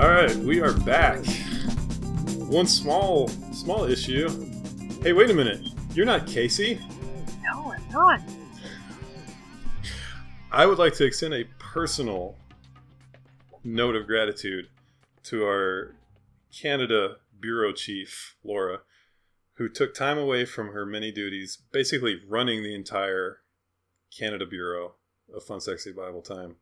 All right, we are back. One small, small issue. Hey, wait a minute. You're not Casey. No, I'm not. I would like to extend a personal note of gratitude to our Canada bureau chief, Laura, who took time away from her many duties, basically running the entire Canada Bureau of Fun Sexy Bible Time,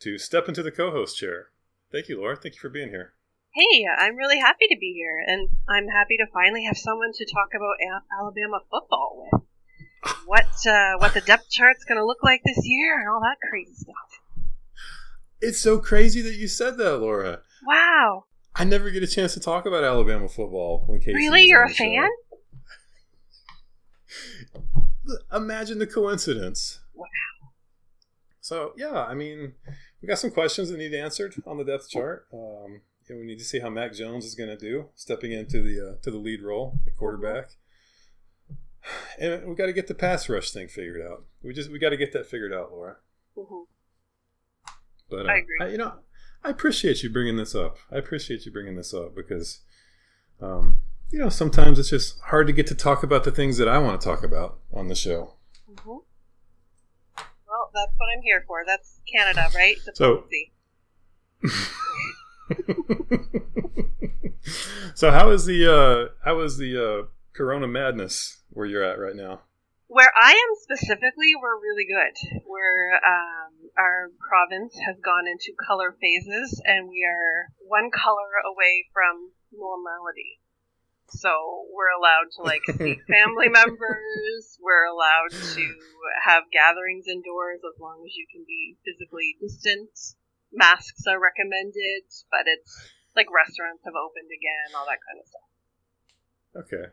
to step into the co host chair. Thank you, Laura. Thank you for being here. Hey, I'm really happy to be here, and I'm happy to finally have someone to talk about Alabama football with. What uh, what the depth chart's going to look like this year, and all that crazy stuff. It's so crazy that you said that, Laura. Wow, I never get a chance to talk about Alabama football when Casey. really? You're a fan? Imagine the coincidence. Wow. So yeah, I mean, we got some questions that need answered on the depth chart. Um, and we need to see how Mac Jones is going to do stepping into the uh, to the lead role at quarterback. And we got to get the pass rush thing figured out. We just we got to get that figured out, Laura. Mhm. But uh, I agree. you know, I appreciate you bringing this up. I appreciate you bringing this up because, um, you know, sometimes it's just hard to get to talk about the things that I want to talk about on the show. That's what I'm here for. That's Canada, right? So- Diplomacy. so how is the uh, how is the uh, Corona madness where you're at right now? Where I am specifically, we're really good. We're um, our province has gone into color phases, and we are one color away from normality. So we're allowed to like see family members. We're allowed to have gatherings indoors as long as you can be physically distant. Masks are recommended, but it's like restaurants have opened again, all that kind of stuff. Okay,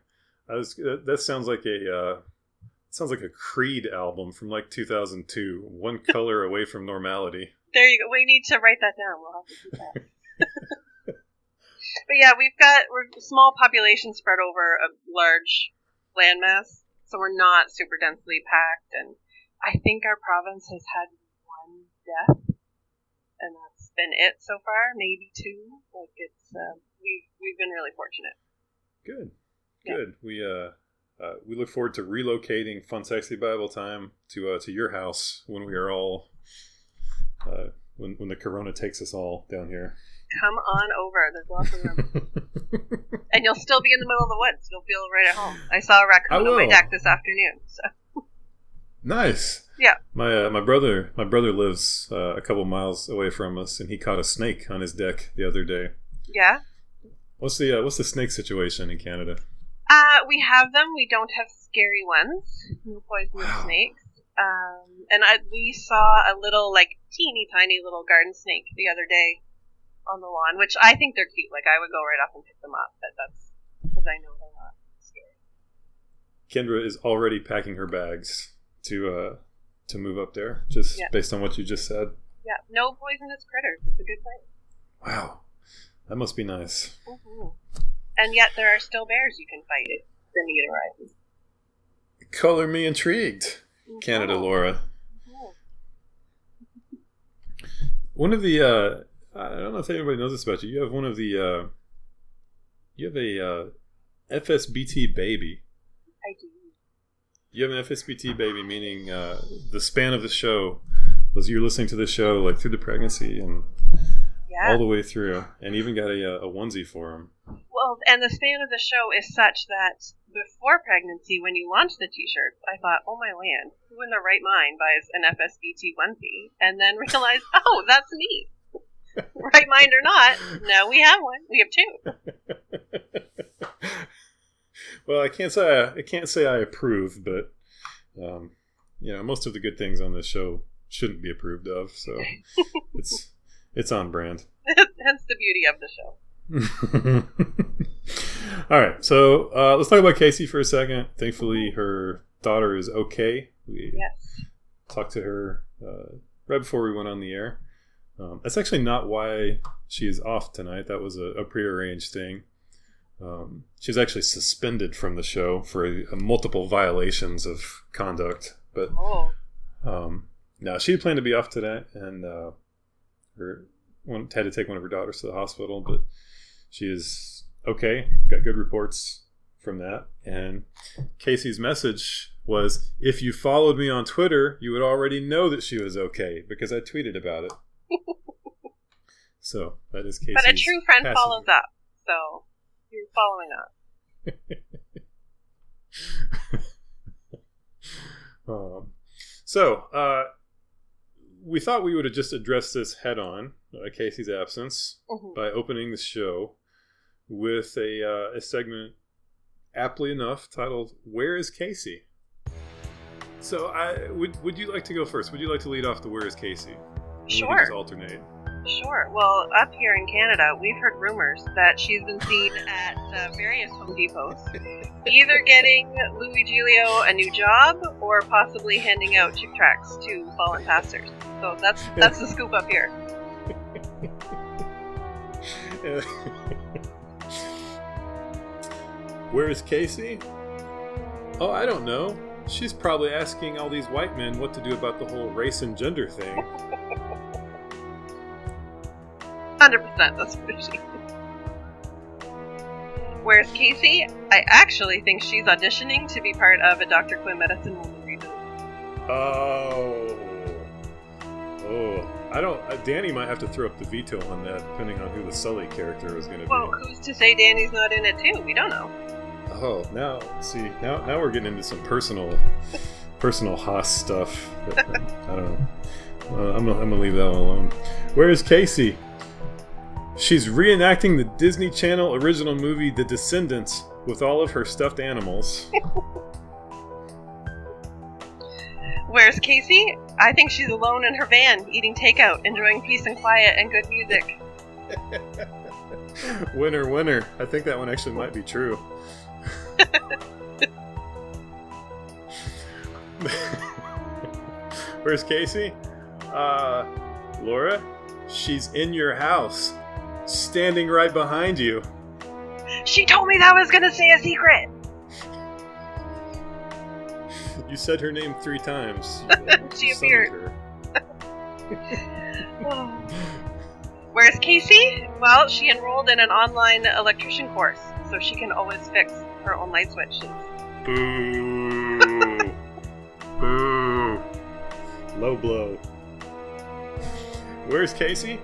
I was that, that sounds like a uh, sounds like a Creed album from like 2002. One color away from normality. There you go. We need to write that down. We'll have to do that. but yeah, we've got we're small population spread over a large landmass, so we're not super densely packed. And I think our province has had one death, and that's been it so far. Maybe two. Like it's uh, we've we've been really fortunate. Good, Yeah. good. We uh, uh, we look forward to relocating Fun Sexy Bible Time to uh, to your house when we are all uh, when when the Corona takes us all down here. Come on over. There's lots of room, and you'll still be in the middle of the woods. You'll feel right at home. I saw a raccoon on my deck this afternoon. So nice. Yeah. My uh, my brother my brother lives uh, a couple miles away from us, and he caught a snake on his deck the other day. yeah. What's the uh, what's the snake situation in Canada? Uh, we have them. We don't have scary ones. No poisonous Wow. snakes. Um, and I, we saw a little, like, teeny tiny little garden snake the other day on the lawn, which I think they're cute. Like, I would go right up and pick them up, but that's because I know they're not scary. Kendra is already packing her bags to uh, to move up there, just Yeah. based on what you just said. Yeah, no poisonous critters. It's a good place. Wow, that must be nice. hmm And yet, there are still bears you can fight if the need arises. Color me intrigued, Canada, Mhm. Laura. One of the uh, I don't know if anybody knows this about you. You have one of the uh, you have a uh, FSBT baby. I do. You have an FSBT baby, meaning uh, the span of the show was you're listening to the show like through the pregnancy and Yeah. all the way through, and even got a, uh, a onesie for him. Well, and the span of the show is such that before pregnancy, when you launched the t-shirts, I thought, oh my land, who in their right mind buys an FSBT onesie? And then realized, oh, that's me. Right mind or not, no, we have one. We have two. well, I can't say I, I can't say I approve, but um, you know, most of the good things on this show shouldn't be approved of, so it's it's on brand. Hence the beauty of the show. All right, so uh, let's talk about Casey for a second. Thankfully, her daughter is okay. We Yes. talked to her uh, right before we went on the air. Um, that's actually not why she is off tonight. That was a, a prearranged thing. Um, she was actually suspended from the show for a, a multiple violations of conduct. But Oh. um, no, she planned to be off today, and uh, her one, had to take one of her daughters to the hospital, but she is okay. Got good reports from that. And Casey's message was if you followed me on Twitter, you would already know that she was okay because I tweeted about it. So that is Casey. But a true friend follows up. So you're following up. um, so uh, we thought we would have just addressed this head on, uh, Casey's absence, mm-hmm. by opening the show with a, uh, a segment aptly enough titled "Where is Casey?" So, I would would you like to go first? Would you like to lead off the "Where is Casey"? Sure. just alternate. Sure. Well, up here in Canada, we've heard rumors that she's been seen at uh, various Home Depots, either getting Louis Giglio a new job or possibly handing out Chick tracts to fallen pastors. So that's that's the scoop up here. Where is Casey? Oh, I don't know. She's probably asking all these white men what to do about the whole race and gender thing. Hundred percent, that's what she. Where's Casey? I actually think she's auditioning to be part of a Dr. Quinn Medicine Woman reboot. Oh. Oh. I don't. Uh, Danny might have to throw up the veto on that, depending on who the Sully character is going to well, be. Well, who's to say Danny's not in it too? We don't know. Oh, now see, now now we're getting into some personal, personal Haas stuff. That, I don't know. Uh, I'm, gonna, I'm gonna leave that one alone. Where is Casey? She's reenacting the Disney Channel original movie The Descendants with all of her stuffed animals. Where's Casey? I think she's alone in her van, eating takeout, enjoying peace and quiet and good music. winner, winner. I think that one actually might be true. Where's Casey? Uh, Laura? She's in your house, standing right behind you. She told me that was gonna say a secret! You said her name three times. she appeared. Where's Casey? Well, she enrolled in an online electrician course, so she can always fix her own light switches. Boo! Boo! Low blow. Where's Casey?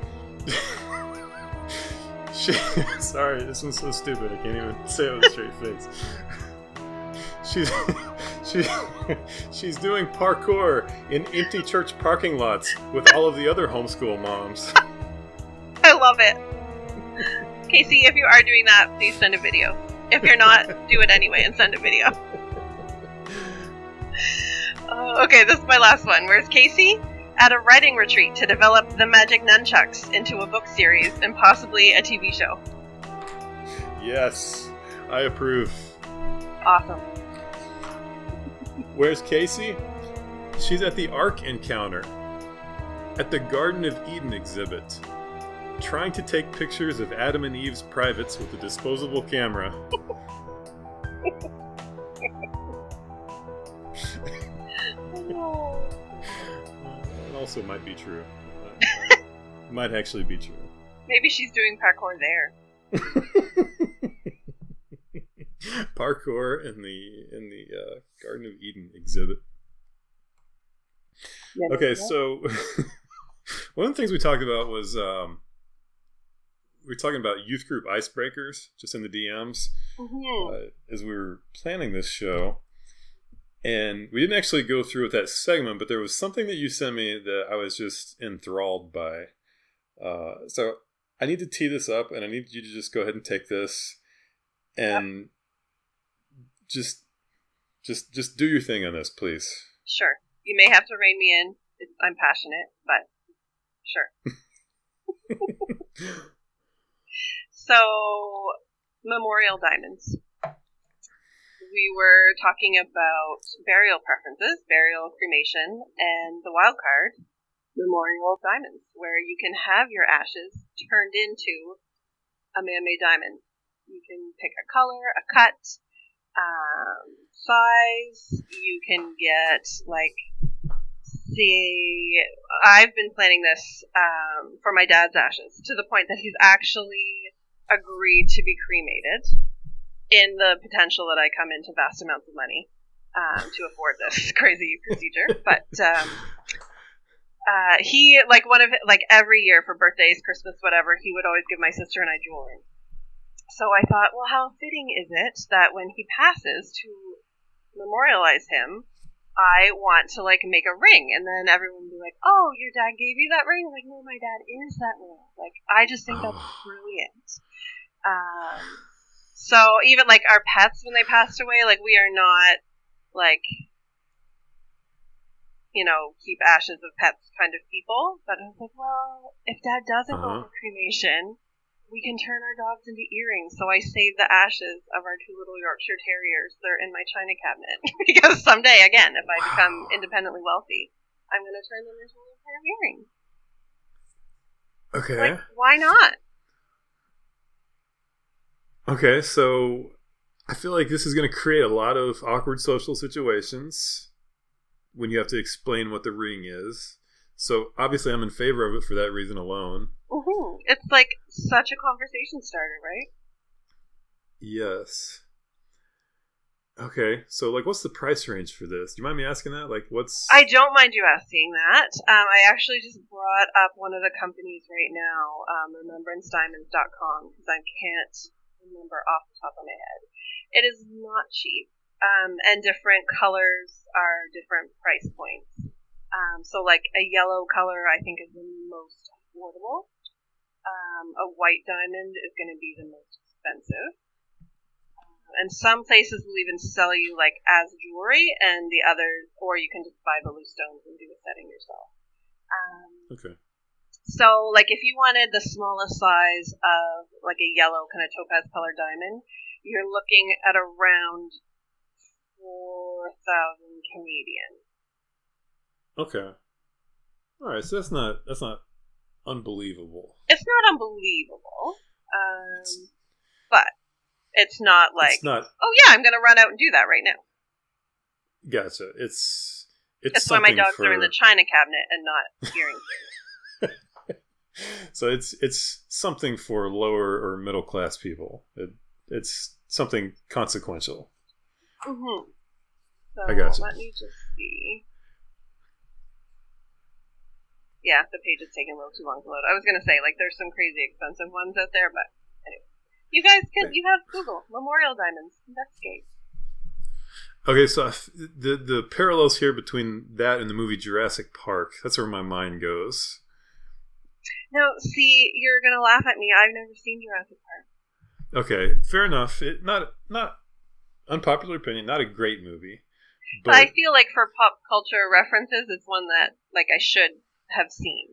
She, sorry, this one's so stupid. I can't even say it with a straight face. She's she, she's doing parkour in empty church parking lots with all of the other homeschool moms. I love it. Casey, if you are doing that, please send a video. If you're not, do it anyway and send a video. Uh, okay, this is my last one. Where's Casey? At a writing retreat to develop the magic nunchucks into a book series and possibly a TV show. Yes, I approve. Awesome. Where's Casey? She's at the Ark encounter, at the Garden of Eden exhibit, trying to take pictures of Adam and Eve's privates with a disposable camera. also might be true. might actually be true. Maybe she's doing parkour there. parkour in the in the uh, Garden of Eden exhibit. Yeah, okay, yeah. so one of the things we talked about was um, we were talking about youth group icebreakers just in the DMs mm-hmm. uh, as we were planning this show. And we didn't actually go through with that segment, but there was something that you sent me that I was just enthralled by. Uh, so I need to tee this up, and I need you to just go ahead and take this and just just just do your thing on this, please. Sure. You may have to rein me in. I'm passionate, but sure. so, memorial diamonds. We were talking about burial preferences, burial cremation, and the wild card, memorial diamonds, where you can have your ashes turned into a man-made diamond. You can pick a color, a cut, um, size. You can get like see, I've been planning this um, for my dad's ashes to the point that he's actually agreed to be cremated in the potential that I come into vast amounts of money um, to afford this crazy procedure. But um, uh, he, like one of like every year for birthdays, Christmas, whatever, he would always give my sister and I jewelry. So I thought, well, how fitting is it that when he passes to memorialize him, I want to like make a ring, and then everyone would be like, "Oh, your dad gave you that ring?" Like, no, my dad is that ring. Like, I just think that's brilliant. Um, so even like our pets when they passed away, like we are not like you know keep ashes of pets kind of people. But I was like, well, if dad doesn't Uh-huh. go for cremation, we can turn our dogs into earrings. So I saved the ashes of our two little Yorkshire Terriers. They're in my china cabinet because someday, again, if I become Wow. independently wealthy, I'm going to turn them into a pair of earrings. Okay. Like, why not? Okay, so I feel like this is going to create a lot of awkward social situations when you have to explain what the ring is. So obviously, I'm in favor of it for that reason alone. hmm It's like such a conversation starter, right? Yes. Okay, so like, what's the price range for this? Do you mind me asking that? Like, what's I don't mind you asking that. Um, I actually just brought up one of the companies right now, um, remembrancediamonds.com, because I can't remember off the top of my head. It is not cheap, um, and different colors are different price points. Um, so, like a yellow color, I think is the most affordable. Um, a white diamond is going to be the most expensive. And some places will even sell you like as jewelry, and the others, or you can just buy the loose stones and do the setting yourself. Um, okay? So, like, if you wanted the smallest size of like a yellow kind of topaz colored diamond, you're looking at around four thousand Canadian. Okay. All right, so that's not that's not unbelievable. It's not unbelievable, um, but it's not like, it's not. oh yeah, I'm gonna run out and do that right now. Gotcha. It's it's That's why my dogs for, are in the china cabinet and not earrings. so it's it's something for lower or middle class people. It, it's something consequential. Mm-hmm. So I gotcha. let me just see. Yeah, the page is taking a little too long to load. I was gonna say like there's some crazy expensive ones out there, but anyway, you guys can you have Google memorial diamonds investigate. Okay, so the the parallels here between that and the movie Jurassic Park. That's where my mind goes. Now, see, you're gonna laugh at me. I've never seen Jurassic Park. Okay, fair enough. It not not unpopular opinion. Not a great movie, But I feel like for pop culture references, it's one that like I should have seen,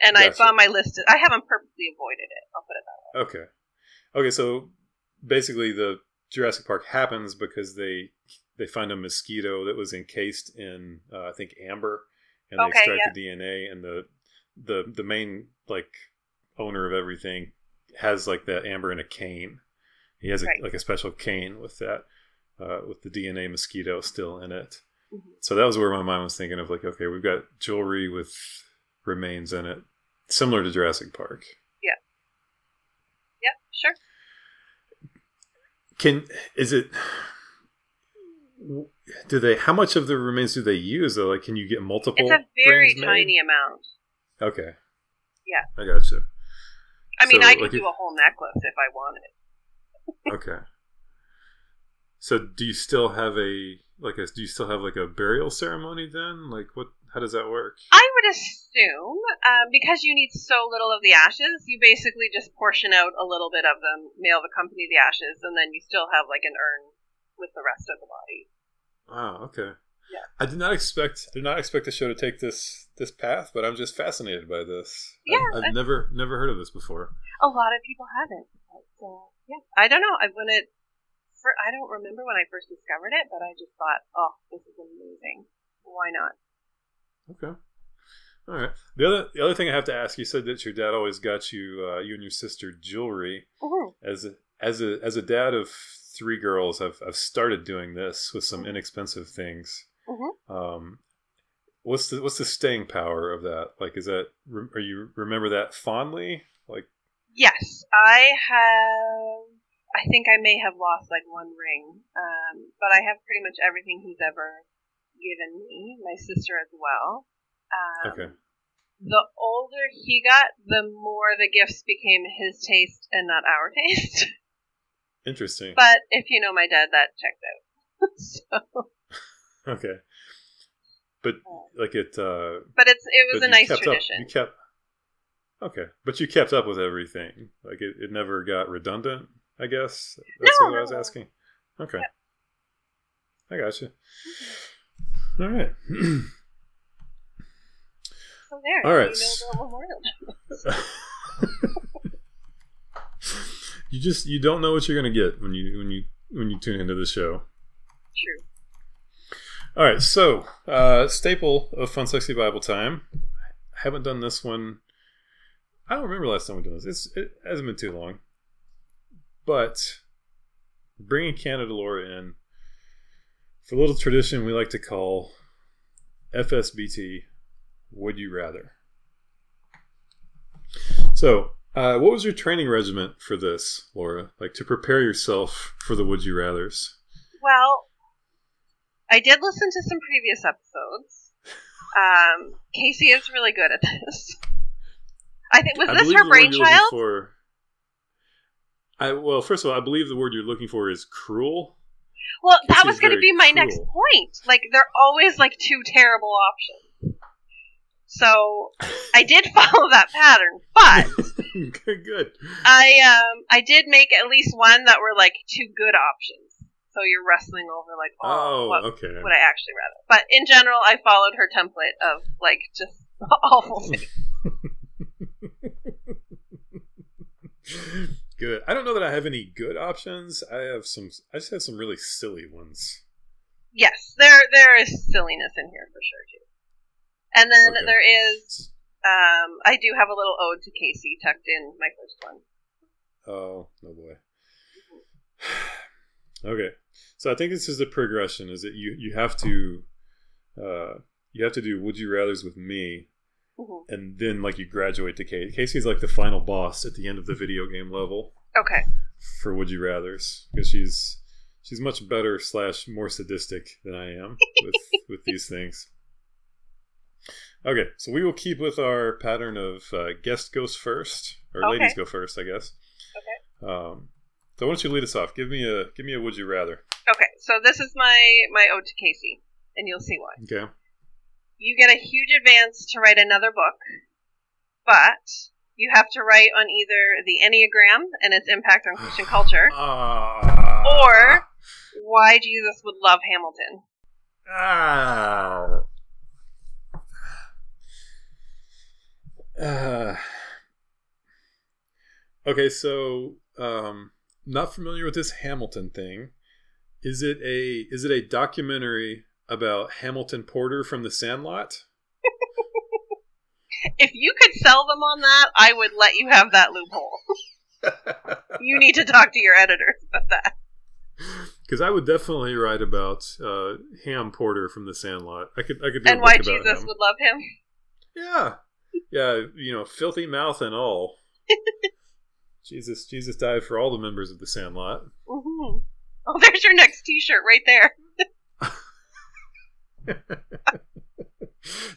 and I Gotcha. saw my list. I haven't purposely avoided it. I'll put it that way. Okay. Okay, so basically the Jurassic Park happens because they they find a mosquito that was encased in uh, I think amber and they Okay, extract yeah. the DNA and the the the main like owner of everything has like that amber in a cane. He has a, Right. like a special cane with that uh, with the DNA mosquito still in it. Mhm. So that was where my mind was thinking of like okay, we've got jewelry with remains in it similar to Jurassic Park. Yeah, Yeah. sure. Can is it? Do they? How much of the remains do they use? Though, like, can you get multiple? It's a very rings made? tiny amount. Okay. Yeah. I gotcha. I mean, So, I could like, do if- a whole necklace if I wanted. Okay. So, do you still have a like a? Do you still have like a burial ceremony then? Like, what? How does that work? I would assume, um, because you need so little of the ashes, you basically just portion out a little bit of them, mail the company the ashes, and then you still have like an urn with the rest of the body. Wow. Okay. Yeah. I did not expect. Did not expect the show to take this this path, but I'm just fascinated by this. Yeah, I've, I've never never heard of this before. A lot of people haven't. But, uh, yeah, I don't know. I when it, for, I don't remember when I first discovered it, but I just thought, oh, this is amazing. Why not? Okay. All right. The other the other thing I have to ask, you said that your dad always got you uh, you and your sister jewelry. Mhm. As a as a as a dad of three girls, I've I've started doing this with some inexpensive things. Mhm. Um, what's the what's the staying power of that? Like, is that are you remember that fondly? Like, Yes, I have. I think I may have lost like one ring, um, but I have pretty much everything he's ever given me. My sister as well. Um, okay, The older he got, the more the gifts became his taste and not our taste. interesting. but if you know my dad, that checked out. so, Okay, but like it. uh but it's it was a nice tradition. Up, you kept. Okay, but you kept up with everything. Like it, it never got redundant. I guess that's No, what I was asking. Okay, I got you. All right. So there. All right. You know the Memorial Day. you just you don't know what you're gonna get when you when you when you tune into the show. True. All right, so uh, staple of Fun Sexy Bible Time. I haven't done this one. I don't remember last time we did this. It's, it hasn't been too long, but bringing Canada Laura in for a little tradition we like to call FSBT. Would you rather? So, uh, what was your training regiment for this, Laura? Like to prepare yourself for the Would You Rather's? Well, I did listen to some previous episodes. Um, Casey is really good at this. I think was I this her the word you're looking brainchild? For, I well, first of all, I believe the word you're looking for is cruel. Well, that was going to be my next point. Like, they're always like two terrible options. So I did follow that pattern, but good, good. I um I did make at least one that were like two good options. So you're wrestling over like, oh, Oh, what okay. would I actually rather? But in general, I followed her template of like just awful things. good. I don't know that I have any good options. I have some. I just have some really silly ones. Yes, there there is silliness in here for sure too. And then Okay. there is um I do have a little ode to Casey tucked in my first one. Oh, oh boy. okay, so I think this is the progression: is that you you have to uh, you have to do would you rather's with me, Mhm. and then like you graduate to Casey. Casey's like the final boss at the end of the video game level Okay. for would you rather's because she's she's much better slash more sadistic than I am with with these things. Okay, so we will keep with our pattern of uh, guest goes first, or Okay. ladies go first, I guess. Okay. Um, so why don't you lead us off? Give me a give me a would you rather. Okay, so this is my my ode to Casey, and you'll see why. Okay. You get a huge advance to write another book, but you have to write on either the Enneagram and its impact on Christian culture, Ah. or why Jesus would love Hamilton. Ah. Ah. okay, so um, not familiar with this Hamilton thing. Is it a is it a documentary about Hamilton Porter from The Sandlot? If you could sell them on that, I would let you have that loophole. You need to talk to your editors about that. Because I would definitely write about uh, Ham Porter from The Sandlot. I could I could do And why Jesus him. would love him. Yeah, yeah, you know, filthy mouth and all. Jesus, Jesus died for all the members of the Sandlot. hmm Oh, there's your next T-shirt right there.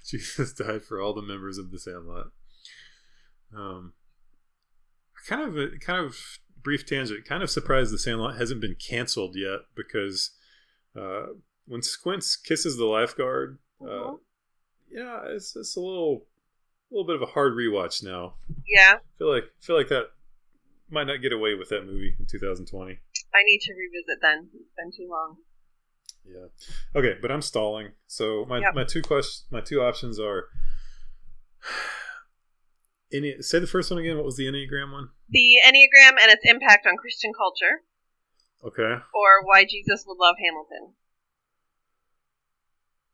Jesus died for all the members of the Sandlot. Um, kind of a kind of brief tangent. Kind of surprised the Sandlot hasn't been canceled yet because uh, when Squints kisses the lifeguard, uh, Mhm. yeah, it's it's a little a little bit of a hard rewatch now. Yeah, feel like feel like that might not get away with that movie in 2020. I need to revisit then. It's been too long. Yeah. Okay, but I'm stalling. So my, Yep. my two questions, my two options are. Any say the first one again. What was the Enneagram one? The Enneagram and its impact on Christian culture, Okay. or why Jesus would love Hamilton.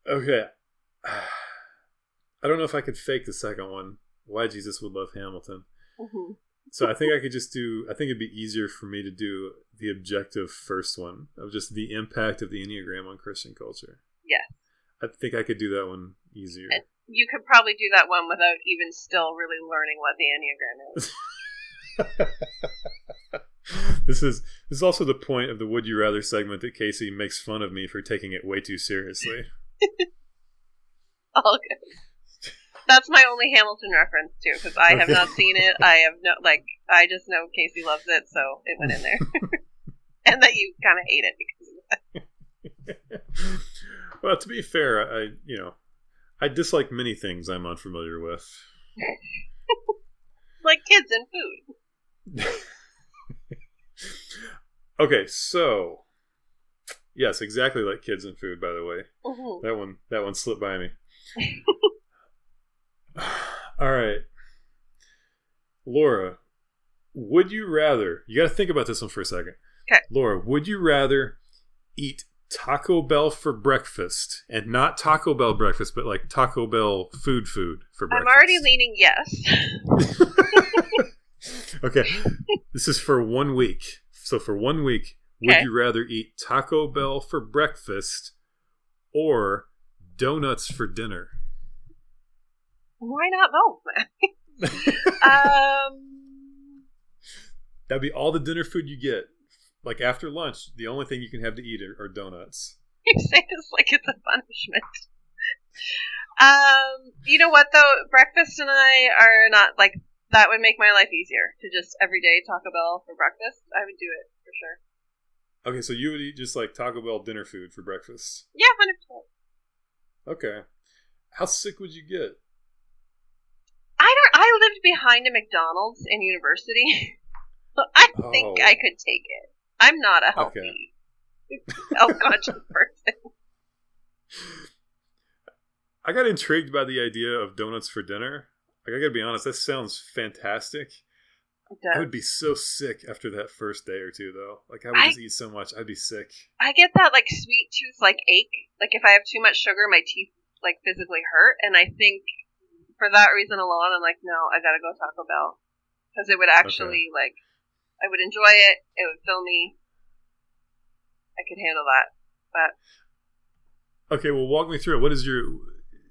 Okay. I don't know if I could fake the second one. Why Jesus would love Hamilton. hmm So I think I could just do. I think it'd be easier for me to do the objective first one of just the impact of the Enneagram on Christian culture. Yeah. I think I could do that one easier. And you could probably do that one without even still really learning what the Enneagram is. this is this is also the point of the would you rather segment that Casey makes fun of me for taking it way too seriously. All good. That's my only Hamilton reference too, because I have not seen it. I have no like. I just know Casey loves it, so it went in there, and that you kind of hate it because of that. well, to be fair, I you know I dislike many things I'm unfamiliar with. like kids and food. okay, so yes, exactly like kids and food. By the way, Mhm. that one that one slipped by me. All right, Laura, would you rather? You got to think about this one for a second. Okay. Laura, would you rather eat Taco Bell for breakfast and not Taco Bell breakfast, but like Taco Bell food food for breakfast? I'm already leaning yes. okay, this is for one week. So for one week, would Okay. you rather eat Taco Bell for breakfast or donuts for dinner? Why not both? um, That'd be all the dinner food you get. Like after lunch, the only thing you can have to eat are, are donuts. you say this like it's a punishment. Um, you know what though? Breakfast and I are not like that. Would make my life easier to just every day Taco Bell for breakfast. I would do it for sure. Okay, so you would eat just like Taco Bell dinner food for breakfast. Yeah, hundred percent. Okay. How sick would you get? I don't. I lived behind a McDonald's in university. I think Oh. I could take it. I'm not a healthy, health conscious person. I got intrigued by the idea of donuts for dinner. Like I gotta be honest, that sounds fantastic. I would be so sick after that first day or two, though. Like I would I- just eat so much, I'd be sick. I get that like sweet tooth like ache. Like if I have too much sugar, my teeth like physically hurt, and I think for that reason alone, I'm like, no, I gotta go Taco Bell because it would actually like I would enjoy it. It would fill me. I could handle that. But Okay, well, walk me through it. What is your?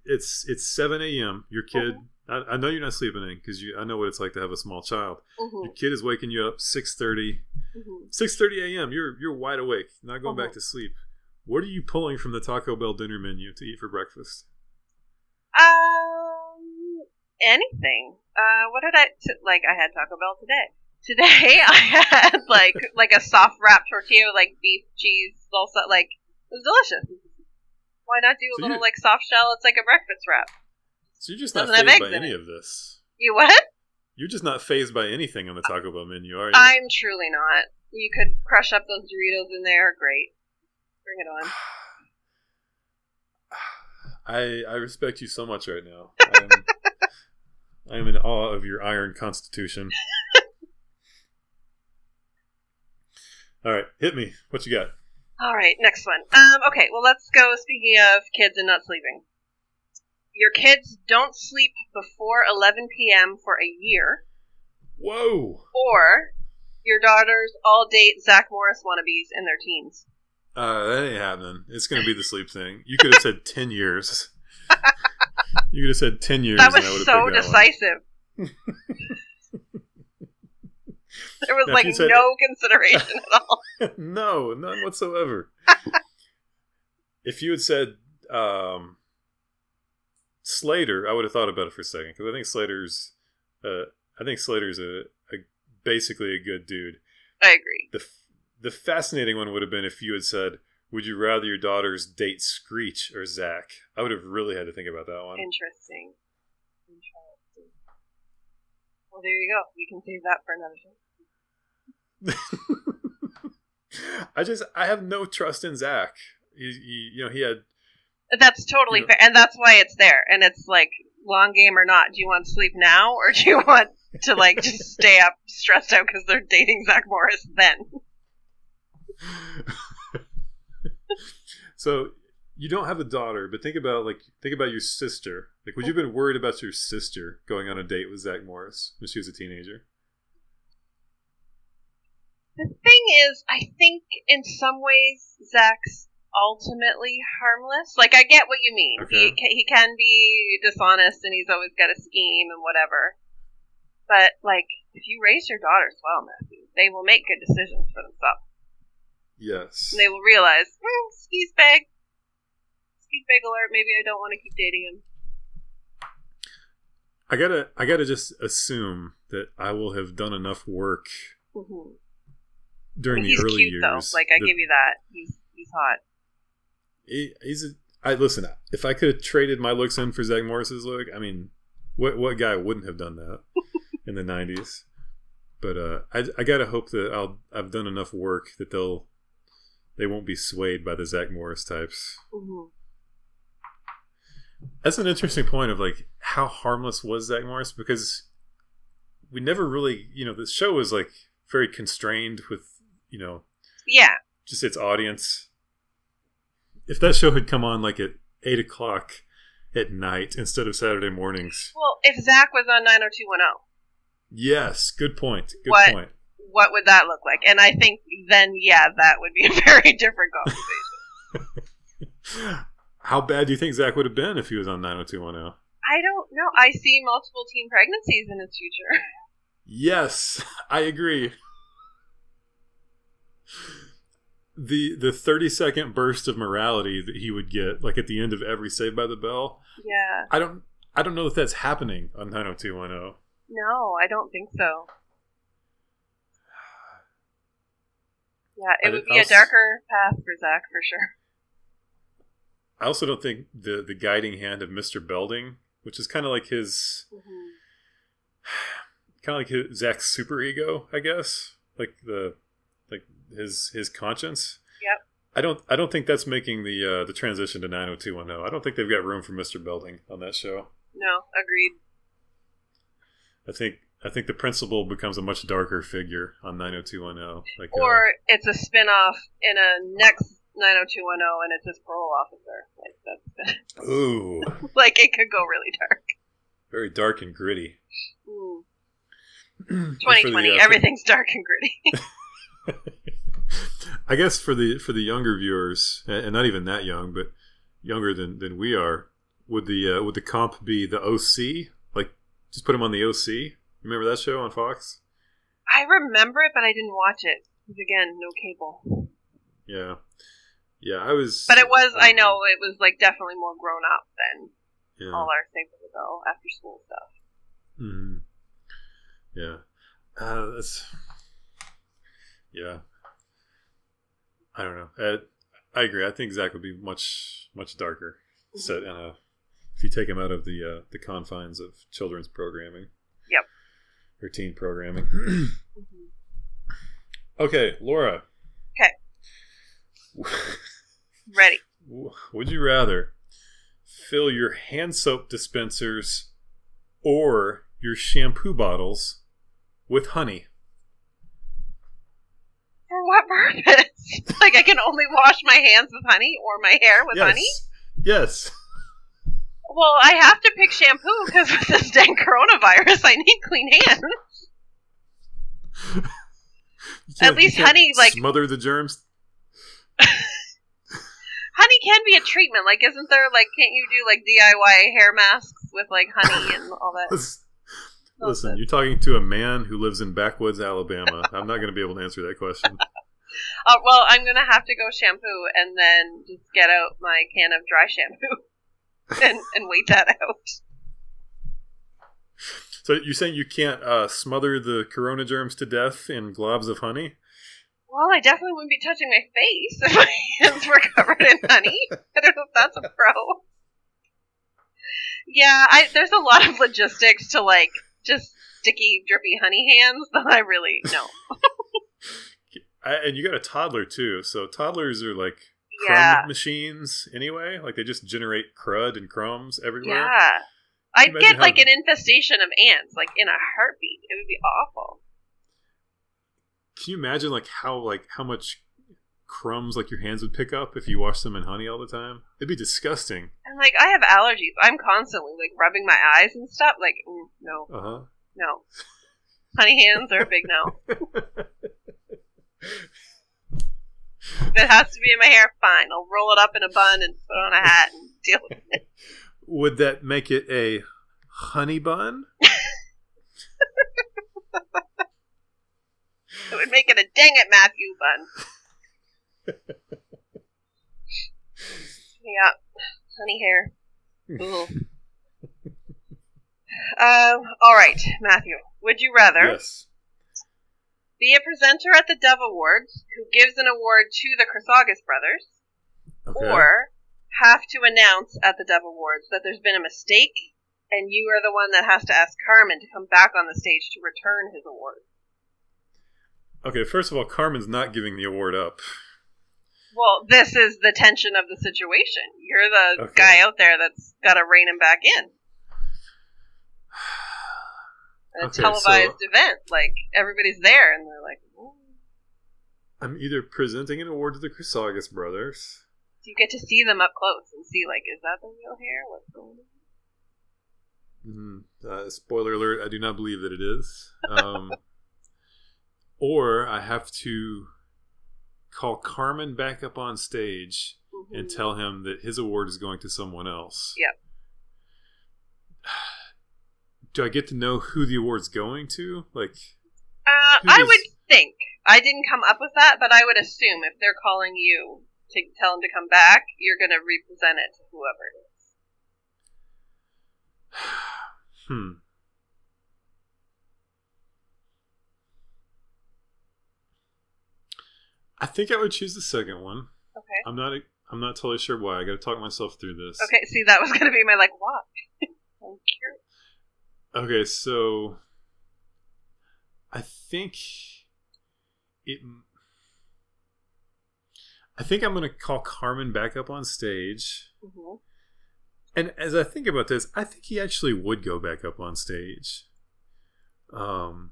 It's it's seven a.m. Your kid. Mm-hmm. I, I know you're not sleeping in because you. I know what it's like to have a small child. mhm, Your kid is waking you up six thirty. mhm. Six thirty a.m. You're you're wide awake, not going back Mhm. to sleep. What are you pulling from the Taco Bell dinner menu to eat for breakfast? um, anything. Uh, what did I t- like? I had Taco Bell today. Today I had like like a soft wrap tortilla like beef, cheese, salsa. Like it was delicious. Why not do a So little like soft shell? It's like a breakfast wrap. So you're just not Doesn't have fazed by any it. of this. You what? You're just not fazed by anything on the Taco Bell menu, are you? I'm truly not. You could crush up those Doritos in there. Great. Bring it on. I I respect you so much right now. I'm, I am in awe of your iron constitution. All right, hit me. What you got? All right, next one. Um, okay, well, let's go. Speaking of kids and not sleeping, your kids don't sleep before 11 p.m. for a year, Whoa! or your daughters all date Zach Morris wannabes in their teens. Uh, that ain't happening. It's gonna be the sleep thing. You could have said ten years. You could have said ten years. That was so decisive. there was Now, like said- no consideration at all. no, none whatsoever. if you had said um, Slater, I would have thought about it for a second because I think Slater's, uh, I think Slater's a, a basically a good dude. I agree. the The fascinating one would have been if you had said, "Would you rather your daughters date Screech or Zach?" I would have really had to think about that one. Interesting. Interesting. Well, there you go. We can save that for another show. I just I have no trust in Zach. He, he you know he had That's totally Yeah. fair, and that's why it's there. And it's like long game or not. Do you want to sleep now, or do you want to like just stay up stressed out because they're dating Zach Morris? Then so you don't have a daughter, but think about like think about your sister. Like, would you have been worried about your sister going on a date with Zach Morris when she was a teenager? the thing is, I think in some ways Zach's ultimately harmless. Like I get what you mean. Okay. He ca- he can be dishonest and he's always got a scheme and whatever. But like if you raise your daughters well, Matthew, they will make good decisions for themselves. Yes. And they will realize, hmm, skis bag. Skis bag alert. Maybe I don't want to keep dating him. I gotta I gotta just assume that I will have done enough work hmm during the early cute years. though. Like I that give you that. He's he's hot. he, he's a, I listen. If I could have traded my looks in for Zach Morris's look, I mean, what what guy wouldn't have done that in the '90s? But uh, I I gotta hope that I'll I've done enough work that they'll they won't be swayed by the Zach Morris types. hmm That's an interesting point of like how harmless was Zach Morris because we never really you know the show was like very constrained with you know Yeah. just its audience. If that show had come on like at eight o'clock at night instead of Saturday mornings, Well, if Zach was on 90210, yes, good point. Good What? point. What would that look like? And I think then, yeah, that would be a very different conversation. How bad do you think Zach would have been if he was on 90210? I don't know. I see multiple teen pregnancies in his future. Yes, I agree. The the 30 second burst of morality that he would get like at the end of every Saved by the Bell, yeah. I don't I don't know if that's happening on 90210. No, I don't think so. Yeah, I it would be a I'll s- darker path for Zach for sure. I also don't think the the guiding hand of Mr. Belding, which is kind of like his hmm kind of like his Zach's super ego, I guess, like the like his his conscience. Yep. I don't I don't think that's making the uh, the transition to 90210. I don't think they've got room for Mr. Belding on that show. No, agreed. I think I think the principal becomes a much darker figure on 90210. Like uh, Or it's a spin off in a next 90210 and it's his parole officer. Like, that's ooh, like, it could go really dark. very dark and gritty. Mm. And for the, 2020, uh, everything's dark and gritty. I guess for the for the younger viewers, and and not even that young, but younger than, than we are, would the uh, would the comp be the OC? Like, just put him on the OC. Remember that show on Fox? I remember it, but I didn't watch it. Because again, no cable. Yeah, yeah. I was, But it was, I know, it was like definitely more grown up than Yeah. all our the after school stuff. Mhm. Yeah. Uh, that's. Yeah. I don't know. Uh, I agree. I think Zach would be much much darker set in a if you take him out of the uh, the confines of children's programming. Teen programming. Okay, Laura. Okay. Ready. Would you rather fill your hand soap dispensers or your shampoo bottles with honey? For what purpose? like, I can only wash my hands with honey or my hair with yes. honey? Yes. Well, I have to pick shampoo because with this dang coronavirus, I need clean hands. At least honey, like- smother the germs. Honey can be a treatment. Like, isn't there, like, can't you do, like, DIY hair masks with, like, honey and all that? Listen, listen, you're talking to a man who lives in backwoods Alabama. I'm not going to be able to answer that question. Uh, well, I'm gonna have to go shampoo and then just get out my can of dry shampoo and, and wait that out. So you're saying you can't uh, smother the corona germs to death in globs of honey? Well, I definitely wouldn't be touching my face if my hands were covered in honey. I don't know if that's a pro. Yeah, I, there's a lot of logistics to like just sticky, drippy honey hands that I really know. And you got a toddler too, so toddlers are like crumb Yeah, machines anyway. Like they just generate crud and crumbs everywhere. yeah. I'd get like an infestation of ants, like in a heartbeat. It would be awful. Can you imagine like how like how much crumbs like your hands would pick up if you wash them in honey all the time? It'd be disgusting. And like I have allergies. I'm constantly like rubbing my eyes and stuff. Like mm, no, Uh huh. no. Honey hands are a big no. If it has to be in my hair, fine. I'll roll it up in a bun and put on a hat and deal with it. Would that make it a honey bun? It would make it a dang it Matthew bun. yeah, honey hair. Cool. um, all right, Matthew. Would you rather Yes. Be a presenter at the Dove Awards who gives an award to the Chrysogus brothers, Okay. or have to announce at the Dove Awards that there's been a mistake and you are the one that has to ask Carman to come back on the stage to return his award? okay, first of all, Carman's not giving the award up. Well, this is the tension of the situation. You're the Okay. guy out there that's got to rein him back in. A Okay, televised so- event, like everybody's there, and they're like, "Ooh." I'm either presenting an award to the Chrysogus brothers. you get to see them up close and see, like, is that the real hair? What's going on? Mhm. Uh, spoiler alert: I do not believe that it is. Um, or I have to call Carman back up on stage and Mhm. tell him that his award is going to someone else. Yep. Do I get to know who the award's going to? Like, Uh, I does- would think. I didn't come up with that, but I would assume if they're calling you to tell them to come back, you're going to represent it to whoever it is. hmm. I think I would choose the second one. Okay. I'm not. I'm not totally sure why. I got to talk myself through this. Okay, see, that was going to be my, like, what? I'm curious. Okay, so I think it. I think I'm going to call Carman back up on stage. hmm And as I think about this, I think he actually would go back up on stage. Um,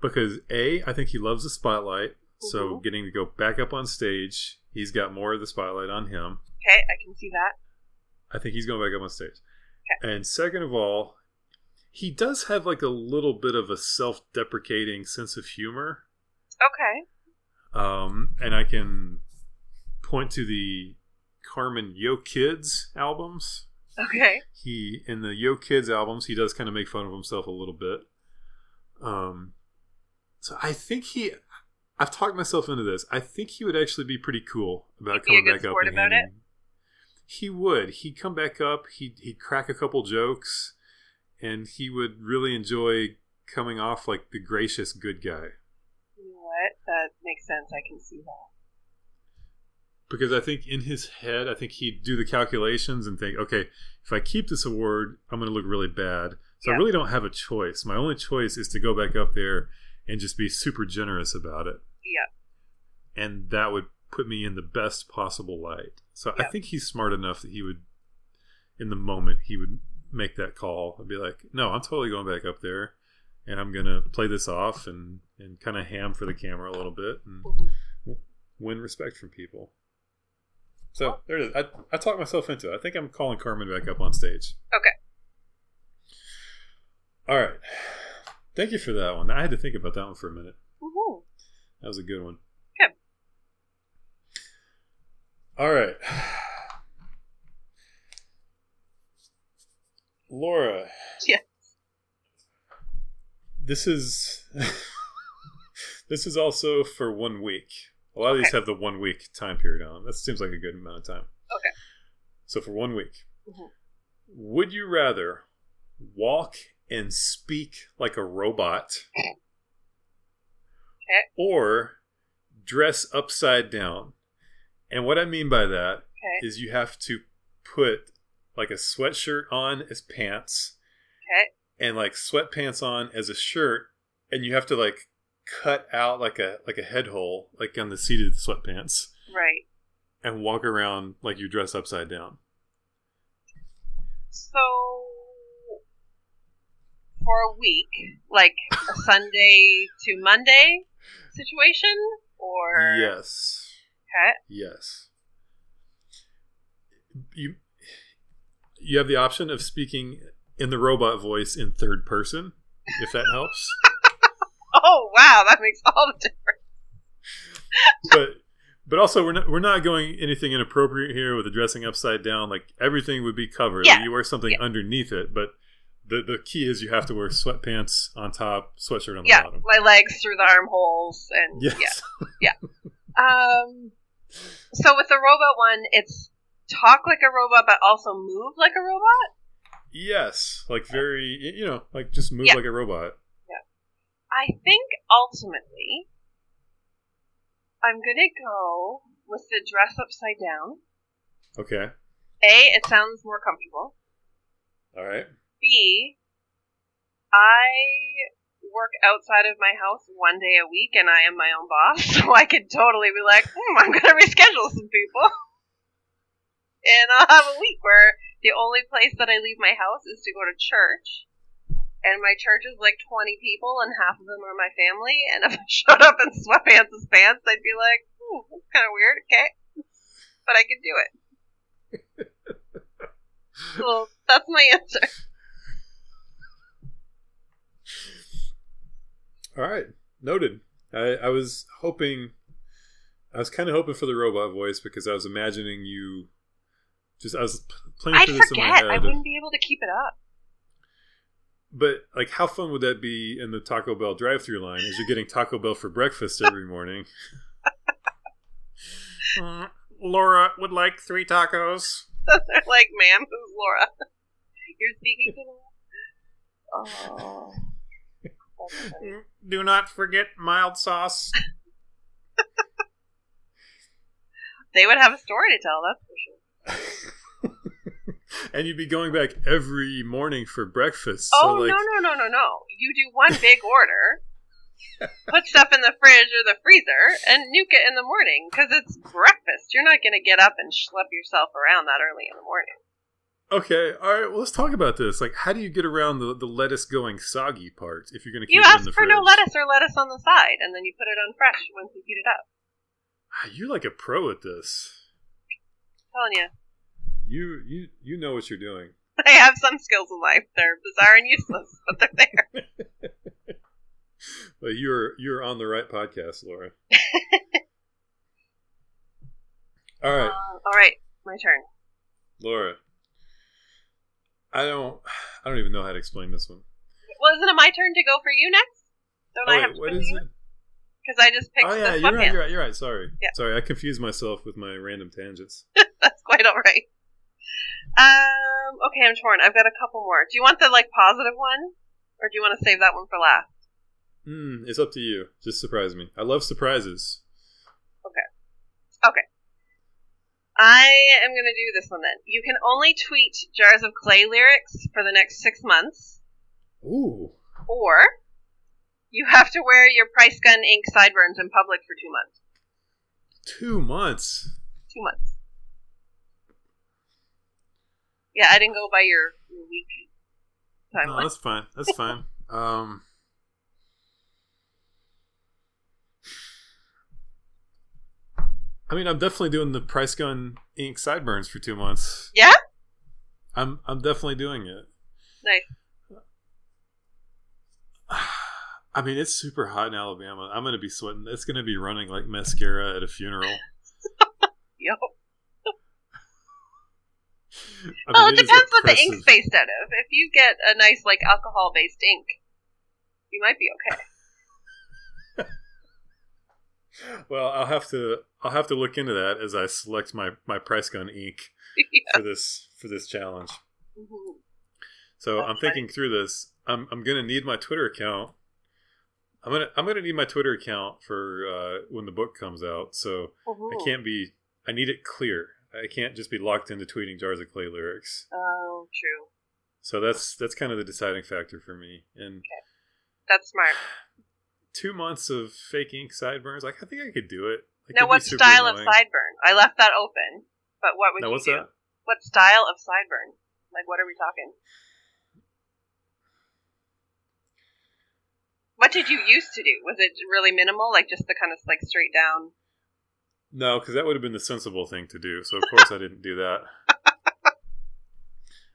because A, I think he loves the spotlight. So Mhm. getting to go back up on stage, he's got more of the spotlight on him. Okay, I can see that. I think he's going back up on stage. And second of all, he does have like a little bit of a self-deprecating sense of humor. Okay. Um, and I can point to the Carman Yo Kids albums. Okay. He in the Yo Kids albums, he does kind of make fun of himself a little bit. Um, so I think he. I've talked myself into this. I think he would actually be pretty cool about He'd be a coming back up. and about it? handing- He would. He'd come back up. He'd he'd crack a couple jokes, and he would really enjoy coming off like the gracious good guy. You know what? That makes sense. I can see that. because I think in his head, I think he'd do the calculations and think, okay, if I keep this award, I'm going to look really bad. So I really don't have a choice. My only choice is to go back up there and just be super generous about it. Yeah. And that would put me in the best possible light. So I think he's smart enough that he would, in the moment, he would make that call I'd be like, no, I'm totally going back up there. And I'm going to play this off and, and kind of ham for the camera a little bit and win respect from people. So there it is. I, I talked myself into it. I think I'm calling Carman back up on stage. Okay. All right. Thank you for that one. I had to think about that one for a minute. Woohoo. That was a good one. All right. Laura. Yeah. This is this is also for one week. A lot of these have the one week time period on. That seems like a good amount of time. Okay. So for one week, Mhm. would you rather walk and speak like a robot, or dress upside down? And what I mean by that Okay. is you have to put like a sweatshirt on as pants Okay. and like sweatpants on as a shirt and you have to like cut out like a like a head hole like on the seated sweatpants Right. and walk around like you dress upside down. So, for a week, like a Sunday to Monday situation, or Yes. okay, Yes. You you have the option of speaking in the robot voice in third person, if that helps. oh wow, that makes all the difference. but But also, we're not we're not going anything inappropriate here with the dressing upside down. Like everything would be covered. Yeah. You wear something Yeah. underneath it, but the the key is you have to wear sweatpants on top, sweatshirt on the Yeah, bottom. my legs through the armholes, and Yes. yeah. Um, so with the robot one, it's talk like a robot, but also move like a robot. yes. Like very, you know, like just move Yeah. like a robot. Yeah. I think ultimately, I'm gonna go with the dress upside down. Okay. A, it sounds more comfortable. All right. B, I work outside of my house one day a week and I am my own boss, so I could totally be like, hmm, I'm going to reschedule some people. And I'll have a week where the only place that I leave my house is to go to church. And my church is like 20 people, and half of them are my family. And if I showed up in sweatpants and pants, I'd be like, hmm, that's kind of weird, okay? But I can do it. well, that's my answer. All right. Noted. I, I was hoping, I was kind of hoping for the robot voice because I was imagining you. Just I was playing I'd through this in my head. I wouldn't be able to keep it up. But like, how fun would that be in the Taco Bell drive-through line? As you're getting Taco Bell for breakfast every morning. Mm, Laura would like three tacos. They're like, ma'am, who's Laura? You're speaking to Laura? Oh. Do not forget mild sauce. They would have a story to tell, that's for sure. and you'd be going back every morning for breakfast. Oh, so like, no, no, no, no, no. You do one big order, put stuff in the fridge or the freezer, and nuke it in the morning because it's breakfast. You're not going to get up and schlep yourself around that early in the morning. Okay, all right. Well, let's talk about this. Like, how do you get around the, the lettuce going soggy part if you're going to keep You it in ask for fridge? no lettuce or lettuce on the side, and then you put it on fresh once you heat it up. Ah, You're like a pro at this. Telling you. You you you know what you're doing. I have some skills in life. They're bizarre and useless, but they're there. But you're you're on the right podcast, Laura. all right, Uh, all right, my turn. Laura. I don't I don't even know how to explain this one. Well, isn't it my turn to go for you next? Don't Oh, I wait, have to what is it? Because I just picked Oh yeah, you're right. You're right. You're right. Sorry. Yeah. Sorry, I confused myself with my random tangents. That's quite all right. Um. Okay, I'm torn. I've got a couple more. Do you want the like positive one, or do you want to save that one for last? Hmm, it's up to you. Just surprise me. I love surprises. Okay. Okay. I am going to do this one then. You can only tweet Jars of Clay lyrics for the next six months, Ooh. or you have to wear your Price Gun ink sideburns in public for two months. Two months. Two months. Yeah, I didn't go by your, your week No, timeline. that's fine. That's fine. Um, I mean, I'm definitely doing the price gun ink sideburns for two months. yeah? I'm I'm definitely doing it. Nice. I mean, it's super hot in Alabama. I'm gonna be sweating. It's gonna be running like mascara at a funeral. Yo. I Well, it, it depends what the ink's based out of. If you get a nice, like, alcohol based ink, you might be okay. Well, I'll have to I'll have to look into that as I select my my price gun ink yeah. for this for this challenge. Mhm. So That's I'm thinking through this. I'm I'm gonna need my Twitter account. I'm gonna I'm gonna need my Twitter account for uh, when the book comes out. So I Mhm. can't be. I need it clear. I can't just be locked into tweeting jars of clay lyrics. Oh, true. So that's that's kind of the deciding factor for me. And That's smart. two months of fake ink sideburns. Like I think I could do it. It Now, what style of sideburn? I left that open, but what would Now you what's do? that? What style of sideburn? Like, what are we talking? What did you used to do? Was it really minimal, like just the kind of like straight down? No, because that would have been the sensible thing to do. So of course I didn't do that.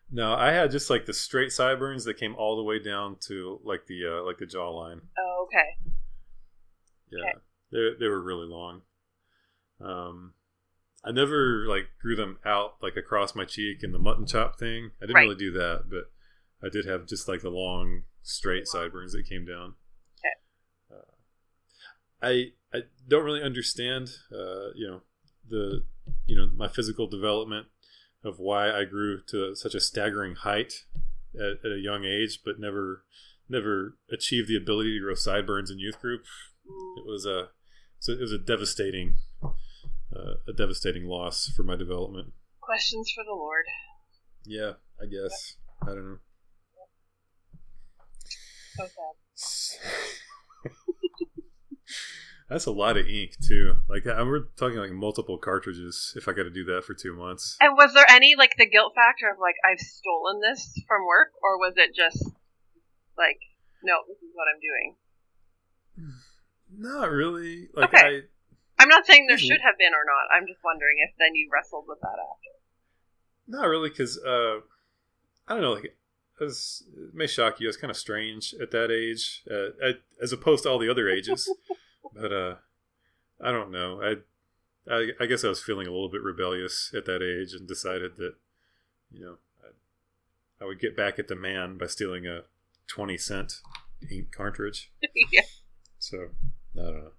No, I had just like the straight sideburns that came all the way down to like the uh, like the jawline. Oh, okay. Yeah, they they were really long. Um, I never like grew them out like across my cheek in the mutton chop thing. I didn't Right. really do that, but I did have just like the long straight sideburns that came down. I I don't really understand, uh, you know, the you know my physical development of why I grew to such a staggering height at, at a young age, but never never achieved the ability to grow sideburns in youth group. It was a so it was a devastating uh, a devastating loss for my development. Questions for the Lord. Yeah, I guess I don't know. So sad. That's a lot of ink too. Like I- we're talking like multiple cartridges. If I got to do that for two months, And was there any like the guilt factor of like I've stolen this from work, or was it just like no, this is what I'm doing? not really. Like Okay. I, I'm not saying there Mhm. should have been or not. I'm just wondering if then you wrestled with that after. not really, because uh, I don't know. Like it, was, it may shock you. It's kind of strange at that age, uh, at, as opposed to all the other ages. but uh, I don't know. I, I I guess I was feeling a little bit rebellious at that age and decided that, you know, I, I would get back at the man by stealing a twenty cent ink cartridge. yeah, So I don't know.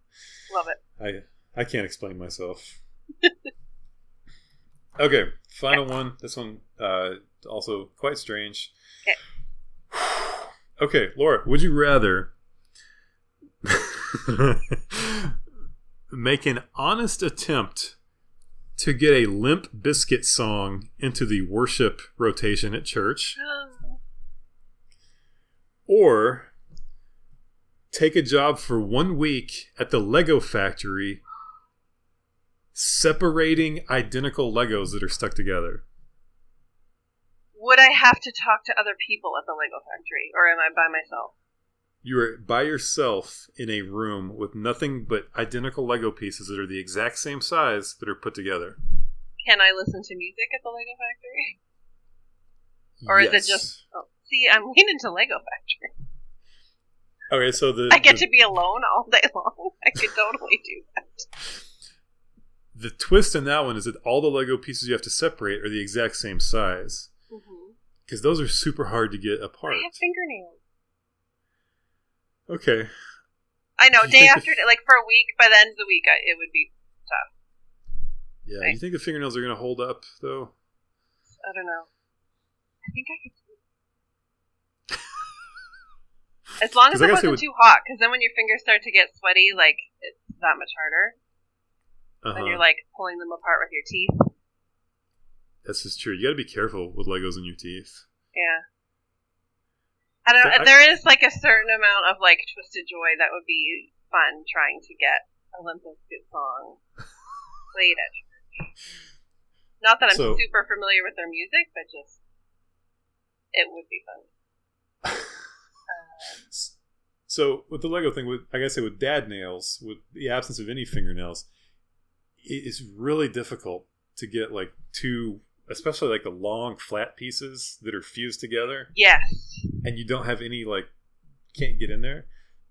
love it. I I can't explain myself. okay, final one. This one uh, also quite strange. Okay. Okay, Laura, would you rather make an honest attempt to get a Limp Bizkit song into the worship rotation at church, or take a job for one week at the Lego factory separating identical Legos that are stuck together. Would I have to talk to other people at the Lego factory, or am I by myself? You are by yourself in a room with nothing but identical Lego pieces that are the exact same size that are put together. Can I listen to music at the Lego factory, or is it just? Oh, see, I'm leaning to Lego factory. Okay, so the I get the, to be alone all day long. I could totally do that. the twist in that one is that all the Lego pieces you have to separate are the exact same size mm-hmm. because those are super hard to get apart. I have fingernails. Okay, I know, day after day, like for a week. By the end of the week, I, it would be tough. yeah. Right. You think the fingernails are going to hold up though? I don't know. I think I could. As long as it wasn't too hot, because then when your fingers start to get sweaty, like it's that much harder. Uh-huh. When you're like pulling them apart with your teeth. That's just true. You got to be careful with Legos in your teeth. Yeah. I don't I- there is like a certain amount of like twisted joy that would be fun trying to get a Limp Bizkit song played at church. Not that I'm So- super familiar with their music, but just it would be fun. So with the Lego thing, with I gotta say with dad nails, with the absence of any fingernails, it is really difficult to get like two, especially like the long flat pieces that are fused together, Yes. and you don't have any like can't get in there.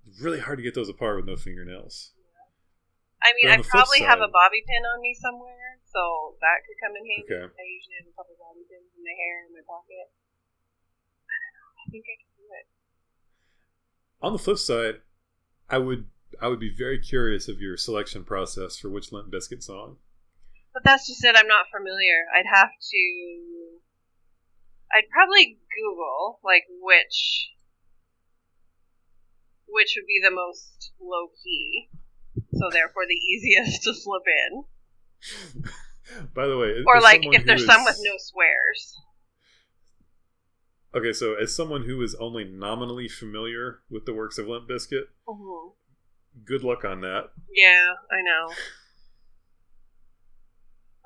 It's really hard to get those apart with no fingernails. I mean, I probably have a bobby pin on me somewhere, so that could come in handy. Okay. I usually have a couple bobby pins in my hair in my pocket. I don't know. I think I can do it. On the flip side, I would I would be very curious of your selection process for which Limp Bizkit song. But that's just it. I'm not familiar. I'd have to. I'd probably Google like which which would be the most low key, so therefore the easiest to slip in, By the way, or like if there's who some with no swears. Okay, so as someone who is only nominally familiar with the works of Limp Bizkit, hmm good luck on that. Yeah, I know.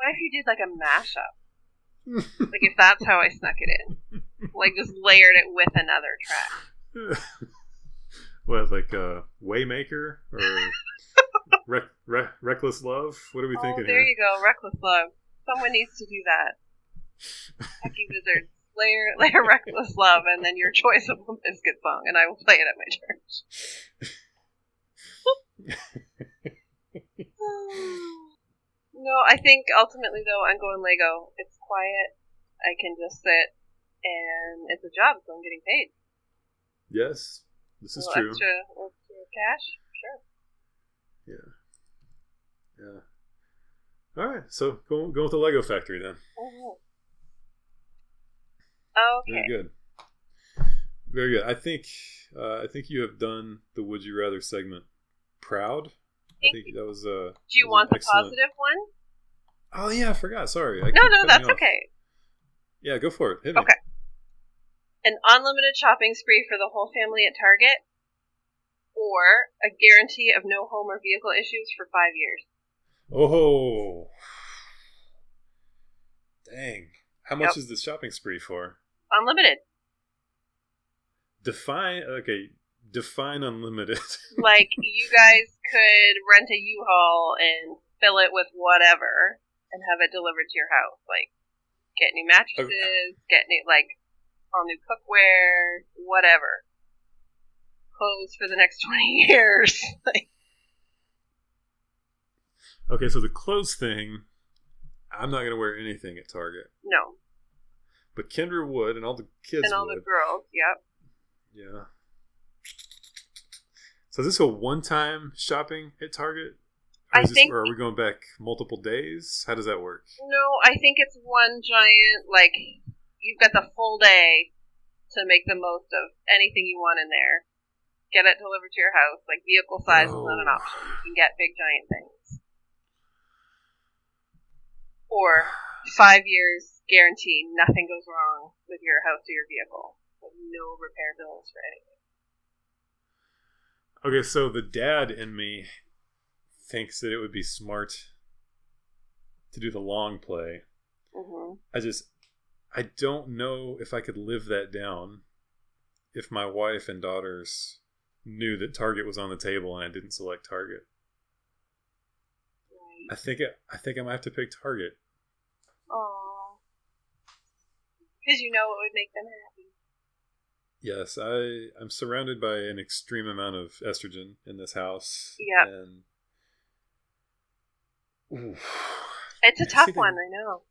What if you did like a mashup? Like if that's how I snuck it in, like just layered it with another track. what, like uh, Waymaker or Rec- Rec- Reckless Love? What are we Oh, thinking there here? you go, reckless love. Someone needs to do that. Happy Wizards, layer layer reckless love, and then your choice of a Bizkit song, and I will play it at my church. No, I think ultimately though, I'm going Lego. It's quiet. I can just sit, and it's a job, so I'm getting paid. Yes, this is true. Extra, extra cash, sure. Yeah. Yeah. All right, so go go with the Lego Factory then. Mhm. Very good. Very good. I think uh, I think you have done the Would You Rather segment proud. I think that was uh Do you want the excellent- positive one? Oh yeah, I forgot. Sorry. I No, no, that's okay. Yeah, go for it. Hit me. Okay. An unlimited shopping spree for the whole family at Target, or a guarantee of no home or vehicle issues for five years. Oh. Dang. How much Yep. is this shopping spree for? Unlimited. Define okay, define unlimited. like you guys could rent a U-Haul and fill it with whatever and have it delivered to your house. Like get new mattresses, get new like all new cookware, whatever. Clothes for the next twenty years. like okay, so the clothes thing, I'm not gonna wear anything at Target. no. But Kendra would and all the kids and all would. the girls, yep. Yeah. So is this a one-time shopping at Target? Or, I this, think- or are we going back multiple days? How does that work? No, I think it's one giant like you've got the full day to make the most of anything you want in there. Get it delivered to your house. Like vehicle size is not an Oh. option. You can get big giant things. Or five years guarantee nothing goes wrong with your house or your vehicle. Like no repair bills for anything. Okay, so the dad in me thinks that it would be smart to do the long play. hmm I just I don't know if I could live that down if my wife and daughters knew that Target was on the table and I didn't select Target. I think it, I think I might have to pick Target. Aww. Because you know it would make them happy. Yes, I I'm surrounded by an extreme amount of estrogen in this house. Yep. And It's a I tough they- one, I know.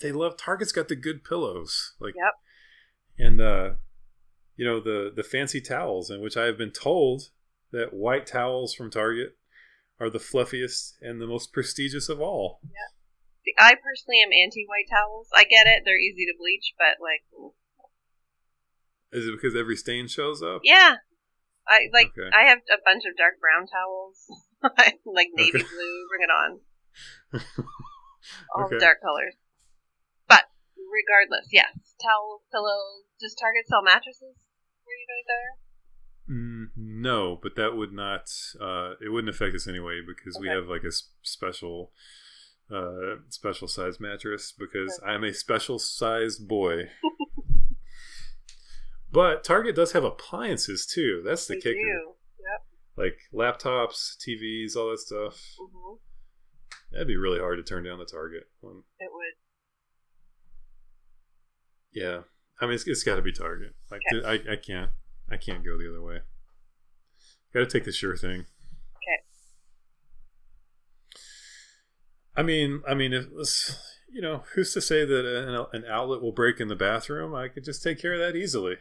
they love Target's got the good pillows. Like Yep. and uh you know the the fancy towels in which I have been told that white towels from Target are the fluffiest and the most prestigious of all. See, I personally am anti white towels. I get it; they're easy to bleach, but like, Is it because every stain shows up? yeah, I like. Okay. I have a bunch of dark brown towels, like navy Okay. blue. Bring it on, all Okay. dark colors. But regardless, yes, towels, pillows. Does Target sell mattresses? Where you guys are? Mm, no, but that would not. Uh, it wouldn't affect us anyway because we have like a s- special, uh, special size mattress because I'm a special sized boy. but Target does have appliances too. That's the They kicker. do. Yep. Like laptops, TVs, all that stuff. hmm That'd be really hard to turn down the Target one. It would. Yeah, I mean it's, it's got to be Target. Like Okay. I, I can't, I can't go the other way. Got to take the sure thing. Okay. I mean, I mean, if you know, who's to say that an, an outlet will break in the bathroom? I could just take care of that easily.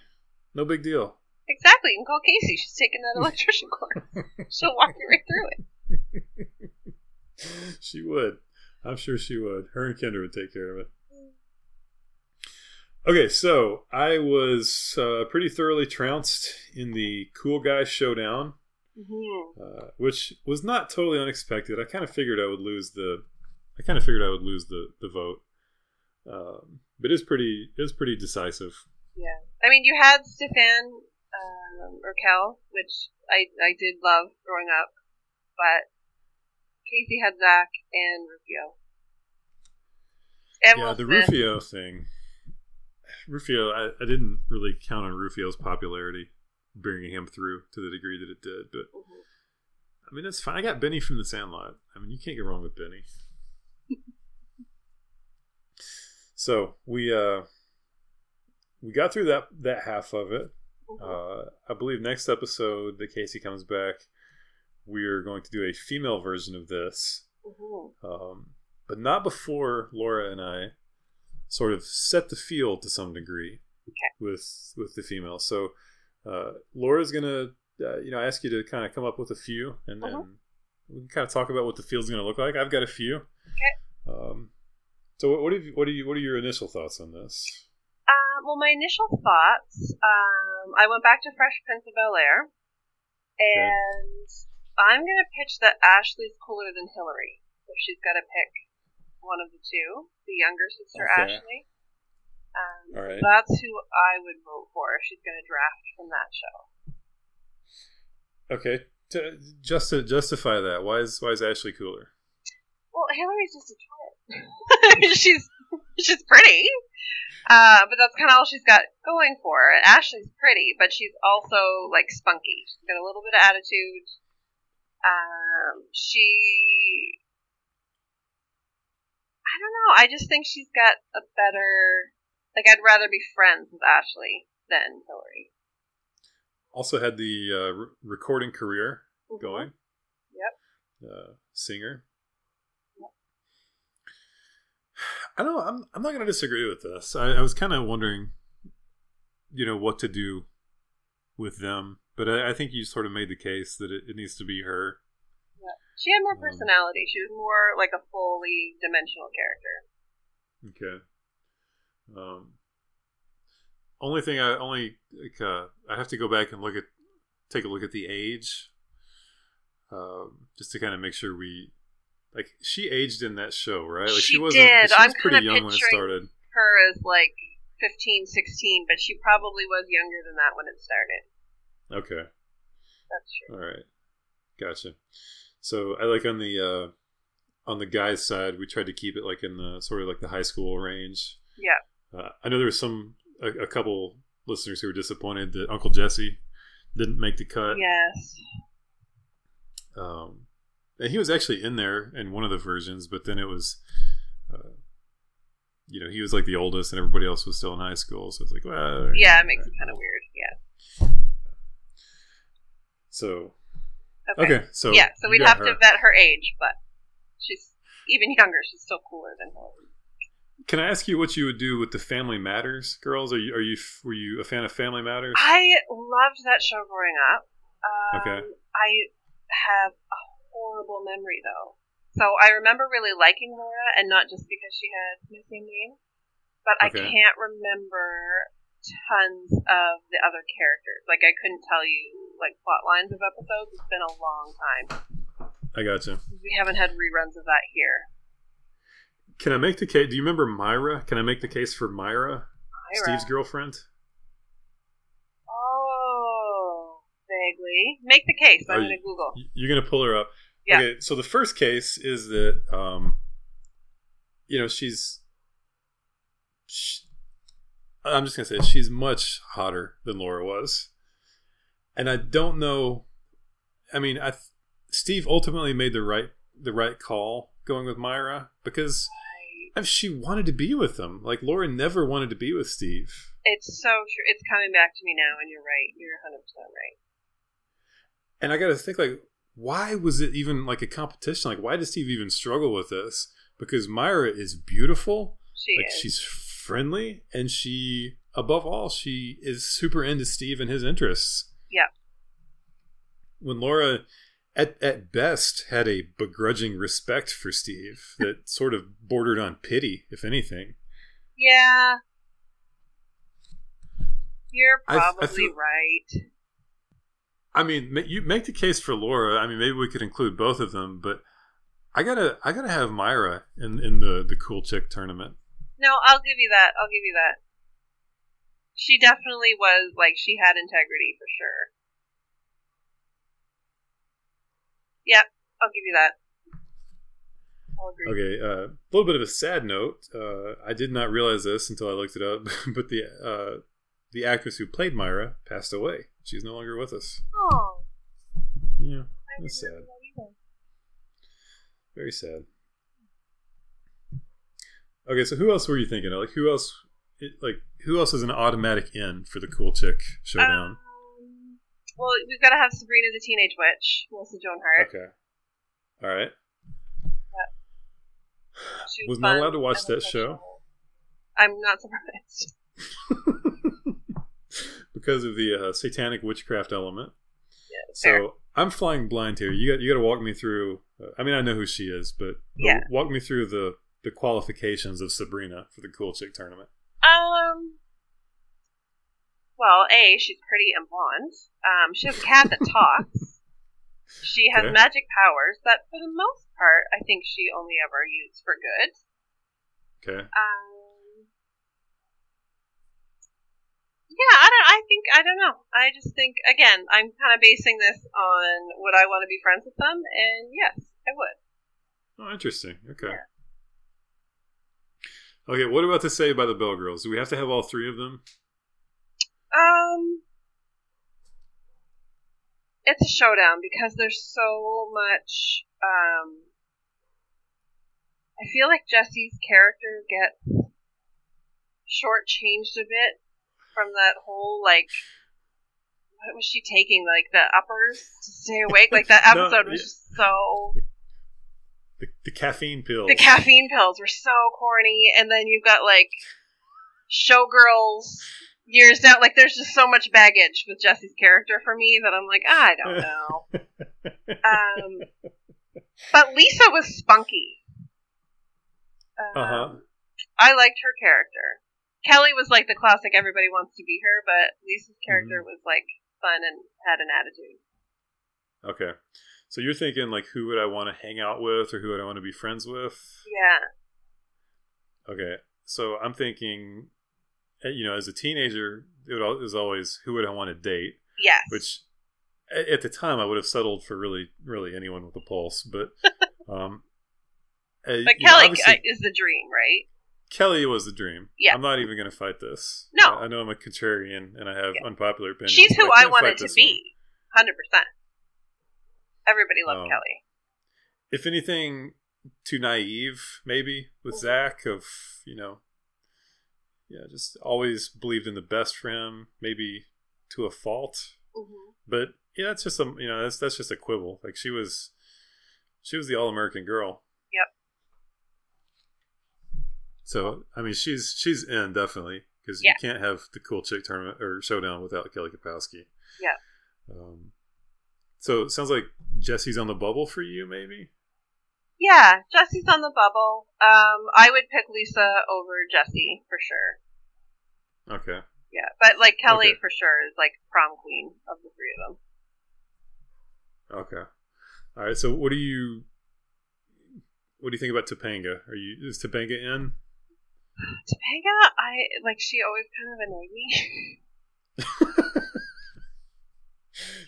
No big deal. Exactly. You can call Casey. She's taking that electrician course. She'll walk you right through it. she would. I'm sure she would. Her and Kendra would take care of it. Okay, so I was uh, pretty thoroughly trounced in the Cool Guy Showdown, hmm uh, which was not totally unexpected. I kind of figured I would lose the, I kind of figured I would lose the the vote, um, but it's pretty it was pretty decisive. Yeah. I mean, you had Stefan um, or Kel, which I, I did love growing up, but Casey had Zach and Rufio. And yeah, Will the Smith. Rufio thing. Rufio, I, I didn't really count on Rufio's popularity bringing him through to the degree that it did, but Mhm. I mean, it's fine. I got Benny from The Sandlot. I mean, you can't get wrong with Benny. so we uh we got through that that half of it. Mhm. Uh, I believe next episode that Casey comes back, we are going to do a female version of this. Mhm. Um, but not before Laura and I sort of set the field to some degree Okay. with with the female. So uh, Laura's gonna uh, you know ask you to kind of come up with a few, and then Mhm. we can kind of talk about what the field's gonna look like. I've got a few. Okay. Um, so what, what have you, what are you what are your initial thoughts on this? Uh, well, my initial thoughts. Um, I went back to Fresh Prince of Bel Air, and I'm gonna pitch that Ashley's cooler than Hillary. If she's got to pick one of the two, the younger sister Okay. Ashley. Um, All right. That's who I would vote for if she's gonna draft from that show. Okay, to, just to justify that, why is why is Ashley cooler? Well, Hillary's just a twit. she's she's pretty, uh, but that's kind of all she's got going for her. Ashley's pretty, but she's also like spunky. She's got a little bit of attitude. Um, she, I don't know. I just think she's got a better. Like, I'd rather be friends with Ashley than Hillary. Also had the uh, re- recording career Mhm. going. Yep. Uh, singer. I don't know. I'm, I'm not going to disagree with this. I, I was kind of wondering, you know, what to do with them. But I, I think you sort of made the case that it, it needs to be her. Yeah. She had more Um, personality. She was more like a fully dimensional character. Okay. Um, only thing I only like, uh, I have to go back and look at take a look at the age, um, just to kind of make sure we like she aged in that show, right? Like She wasn't. did. She was I'm pretty young when it started. her as like 15, 16, but she probably was younger than that when it started. Okay. That's true. All right. Gotcha. So I like on the uh, on the guys' side, we tried to keep it like in the sort of like the high school range. Yeah. Uh, I know there was some a, a couple listeners who were disappointed that Uncle Jesse didn't make the cut. Yes. Um, and he was actually in there in one of the versions, but then it was, uh, you know, he was like the oldest, and everybody else was still in high school. So it's like, well, Yeah, it makes it kind of weird. Yeah. So Okay. okay, so yeah, so we'd have to vet her age, but she's even younger. She's still cooler than Hillary. Can I ask you what you would do with the Family Matters girls? Are you are you were you a fan of Family Matters? I loved that show growing up. Um, Okay. I have a horrible memory though. So I remember really liking Laura, and not just because she had my same name, but I can't remember tons of the other characters. Like I couldn't tell you like plot lines of episodes. It's been a long time. I got gotcha. We haven't had reruns of that here. Can I make the case? Do you remember Myra? Can I make the case for Myra, Myra. Steve's girlfriend? Oh, vaguely. Make the case. I'm Are going to Google. You're gonna pull her up. Yeah. Okay, so the first case is that um, you know she's. She, I'm just gonna say she's much hotter than Laura was, and I don't know. I mean, I Steve ultimately made the right the right call going with Myra because she wanted to be with him. Like Laura never wanted to be with Steve. It's so true. It's coming back to me now, and you're right. You're 100 percent right. And I got to think like, why was it even like a competition? Like, why does Steve even struggle with this? Because Myra is beautiful, She like is. she's friendly, and she, above all, she is super into Steve and his interests. Yeah. When Laura, at at best, had a begrudging respect for Steve that sort of bordered on pity, if anything. Yeah. You're I- I probably feel- right. I mean, you make the case for Laura. I mean, maybe we could include both of them, but I gotta, I gotta have Myra in in the the cool chick tournament. No, I'll give you that. I'll give you that. She definitely was like she had integrity for sure. Yep, I'll give you that. I'll agree. Okay, uh, a little bit of a sad note. Uh, I did not realize this until I looked it up, but the uh, the actress who played Myra passed away. She's no longer with us. Oh, Yeah, That's sad. that very sad. Okay, so who else were you thinking of? Like, who else? It, like, who else is an automatic in for the cool chick showdown? Um, well, we've got to have Sabrina the Teenage Witch, Melissa Joan Hart. okay, all right. to Was not allowed to watch that show? I'm not surprised. because of the uh, satanic witchcraft element. Yeah, So fair. I'm flying blind here. You got you got to walk me through. Uh, I mean, I know who she is, but, but Yeah. walk me through the the qualifications of Sabrina for the Cool Chick tournament. Um. Well, a she's pretty and blonde. Um, she has a cat that talks. She has Okay. magic powers that, for the most part, I think she only ever used for good. Okay. Um. Yeah, I don't. I think I don't know. I just think again, I'm kind of basing this on would I want to be friends with them, and yes, I would. Oh, interesting. Okay. Yeah. Okay. What about the Saved by the Bell girls? Do we have to have all three of them? Um, it's a showdown because there's so much. Um, I feel like Jesse's character gets shortchanged a bit from that whole like. What was she taking? Like the uppers to stay awake? Like that No, episode was yeah. just so. The, the caffeine pills. The caffeine pills were so corny, and then you've got like showgirls years down. Like there's just so much baggage with Jesse's character for me that I'm like, I don't know. um, but Lisa was spunky. Um, Uh huh. I liked her character. Kelly was like the classic everybody wants to be her, but Lisa's character Mm-hmm. was like fun and had an attitude. Okay. So you're thinking like, who would I want to hang out with, or who would I want to be friends with? Yeah. Okay. So I'm thinking, eh, you know, as a teenager, it would al- it was always who would I want to date, Yes. which at the time I would have settled for really, really anyone with a pulse. But, um, eh, but you know, Kelly uh, is the dream, right? Kelly was the dream. Yeah. I'm not even going to fight this. No. I, I know I'm a contrarian and I have Yeah. unpopular opinions. She's who I I wanted to be. Hundred percent. Everybody loved Um, Kelly. If anything, too naive, maybe with Mhm. Zach. Of you know, yeah, just always believed in the best for him. Maybe to a fault, hmm but yeah, that's just a you know that's that's just a quibble. Like she was, she was the all American girl. Yep. So I mean, she's she's in definitely because Yeah. you can't have the cool chick tournament or showdown without Kelly Kapowski. Yeah. Um, so it sounds like Jesse's on the bubble for you, maybe. Yeah, Jesse's on the bubble. Um, I would pick Lisa over Jesse for sure. Okay. Yeah, but like Kelly Okay. for sure is like prom queen of the three of them. Okay. All right. So what do you what do you think about Topanga? Are you is Topanga in? Topanga, I like she always kind of annoyed me.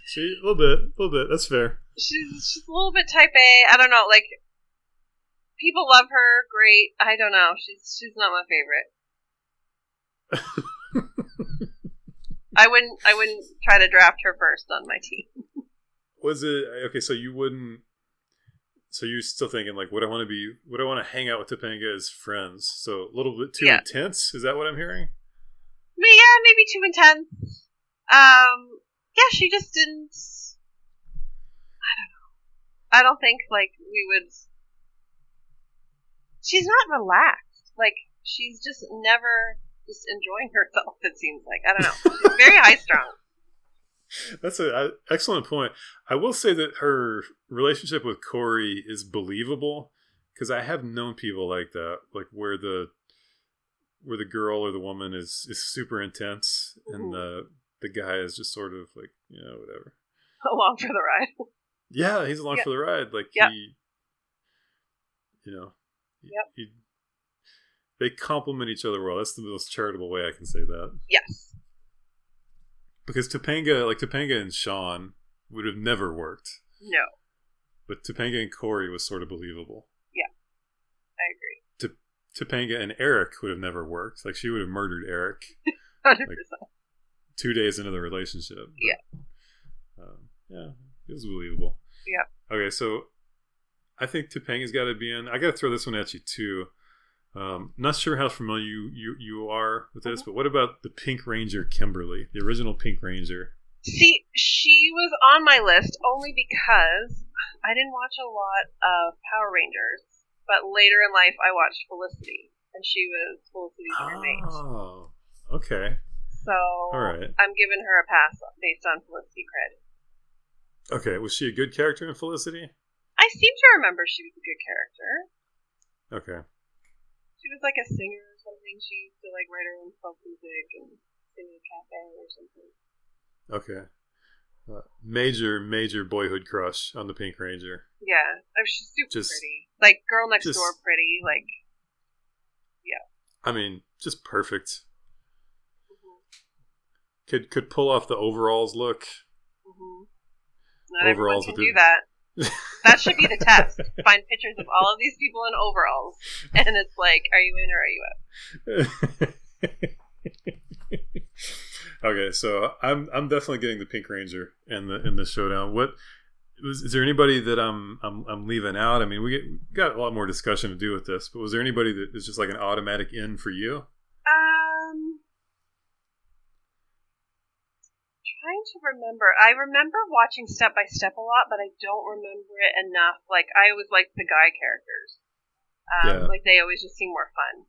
she a little bit, a little bit. That's fair. she's she's a little bit type A. I don't know, like people love her, great. I don't know. She's she's not my favorite. I wouldn't I wouldn't try to draft her first on my team. Was it okay? So you wouldn't. So you're still thinking like, would I want to be? Would I want to hang out with Topanga as friends? So a little bit too Yeah. intense. Is that what I'm hearing? But yeah, maybe too intense. Um, yeah, she just didn't. I don't know. I don't think like we would. She's not relaxed. Like she's just never just enjoying herself. It seems like I don't know. She's very high strung. That's an excellent point. I will say that her relationship with Corey is believable because I have known people like that, like where the where the girl or the woman is is super intense and Mhm. the the guy is just sort of like you know whatever. Along for the ride. Yeah, he's along Yep. for the ride. Like Yep. he, you know, Yep. he, they complement each other well. That's the most charitable way I can say that. Yes. Because Topanga, like Topanga and Sean, would have never worked. No. But Topanga and Corey was sort of believable. Yeah, I agree. Topanga and Eric would have never worked. Like she would have murdered Eric Hundred percent. two days into the relationship. But, Yeah. Um, yeah, it was believable. Yeah. Okay, so I think Topanga's got to be in. I got to throw this one at you too. Um, not sure how familiar you, you, you are with this, Mhm. but what about the Pink Ranger Kimberly, the original Pink Ranger? See, she was on my list only because I didn't watch a lot of Power Rangers, But later in life, I watched Felicity, and she was Felicity's roommate. Oh, okay. So All right. I'm giving her a pass based on Felicity cred. Okay, was she a good character in Felicity? I seem to remember she was a good character. Okay. She was like a singer or something. She used to like write her own folk music and sing in a cafe or something. Okay. Uh, major, major boyhood crush on the Pink Ranger. Yeah, oh, she's super Just- pretty. Like girl next just- door, pretty. Like yeah. I mean, just perfect. mhm, Could could pull off the overalls look. mhm. not everyone Overalls can with do that. That should be the test. Find pictures of all of these people in overalls, and it's like, are you in or are you out? okay, so I'm I'm definitely getting the Pink Ranger in the in the showdown. What was is there anybody that I'm I'm I'm leaving out? I mean, we, get, we got a lot more discussion to do with this, but was there anybody that is just like an automatic in for you? Um, trying to remember. I remember watching Step by Step a lot, but I don't remember it enough. Like I always liked the guy characters. Um, Yeah. Like they always just seem more fun.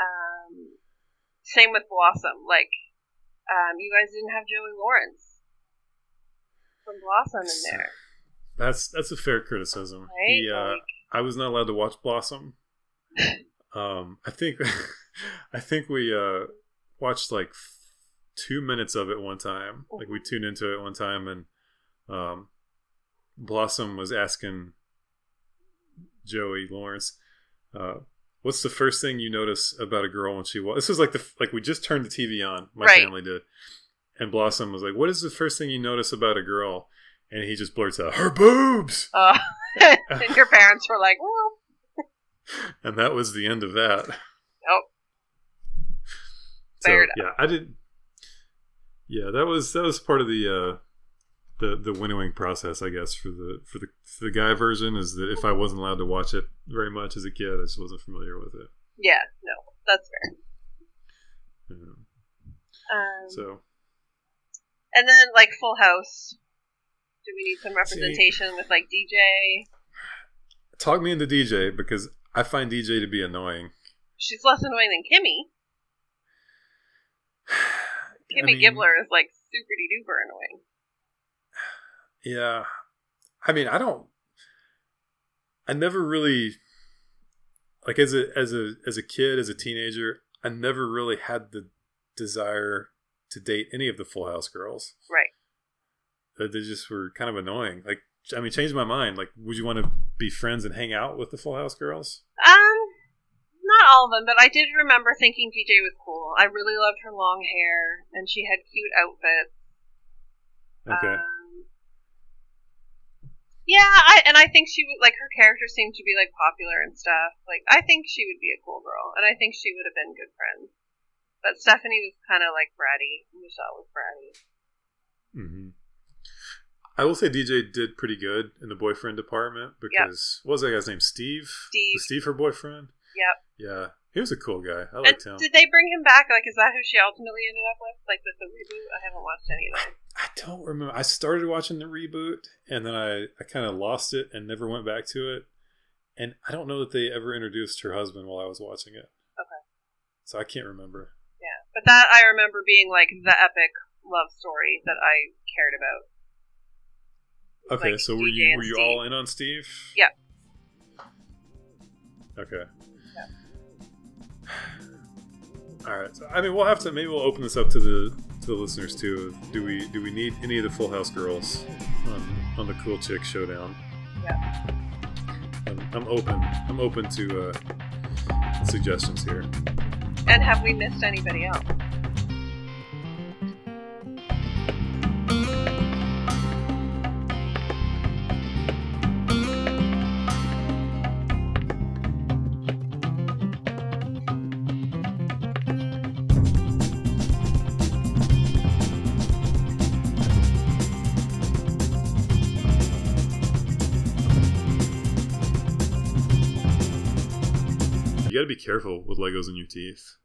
Um, same with Blossom. Like, um, you guys didn't have Joey Lawrence from Blossom in there, That's that's a fair criticism. right? He, uh, Like, I was not allowed to watch Blossom. Um, I think I think we uh, watched like two minutes of it one time. Like we tuned into it one time, and um, Blossom was asking Joey Lawrence, uh, "What's the first thing you notice about a girl when she was?" This was like the like we just turned the TV on. My Right. family did, and Blossom was like, "What is the first thing you notice about a girl?" And he just blurts out, "Her boobs." uh, and your parents were like, well, and that was the end of that. Oh. So yeah, I did. Yeah, that was that was part of the uh, the the winnowing process, I guess, for the for the for the guy version. Is that if I wasn't allowed to watch it very much as a kid, I just wasn't familiar with it. yeah, no, that's fair. Um, So And then like Full House. Do we need some representation with like DJ? talk me into DJ because I find DJ to be annoying. She's less annoying than Kimmy. I Kimmy mean, Gibbler is like super duper annoying. Yeah. I mean, I don't I never really like as a as a as a kid, as a teenager, I never really had the desire to date any of the Full House girls. Right. That they just were kind of annoying. Like I mean, changed my mind. Like, would you want to be friends and hang out with the Full House girls? Um, not all of them, but I did remember thinking DJ was cool. I really loved her long hair, and she had cute outfits. Okay. Um, yeah, I and I think she would like her character seemed to be like popular and stuff. Like I think she would be a cool girl, and I think she would have been good friends. But Stephanie was kind of like bratty. Michelle was bratty. hmm I will say DJ did pretty good in the boyfriend department because what was that guy's name? Steve. Steve. Was Steve her boyfriend? Yep. Yeah, he was a cool guy. I And liked him. did they bring him back? Like, is that who she ultimately ended up with? Like with the reboot? I haven't watched any of that. I don't remember. I started watching the reboot and then I, I kind of lost it and never went back to it. And I don't know that they ever introduced her husband while I was watching it. Okay. So I can't remember. Yeah, but that I remember being like the epic love story that I cared about. Okay, Like so were DJ you were you Steve. all in on Steve? Yeah. Okay. All right. So, I mean, we'll have to maybe we'll open this up to the to the listeners too. Do we do we need any of the Full House girls on on the Cool Chick Showdown? Yeah. I'm, I'm open. I'm open to uh, suggestions here. And have we missed anybody else? Careful with Legos in your teeth.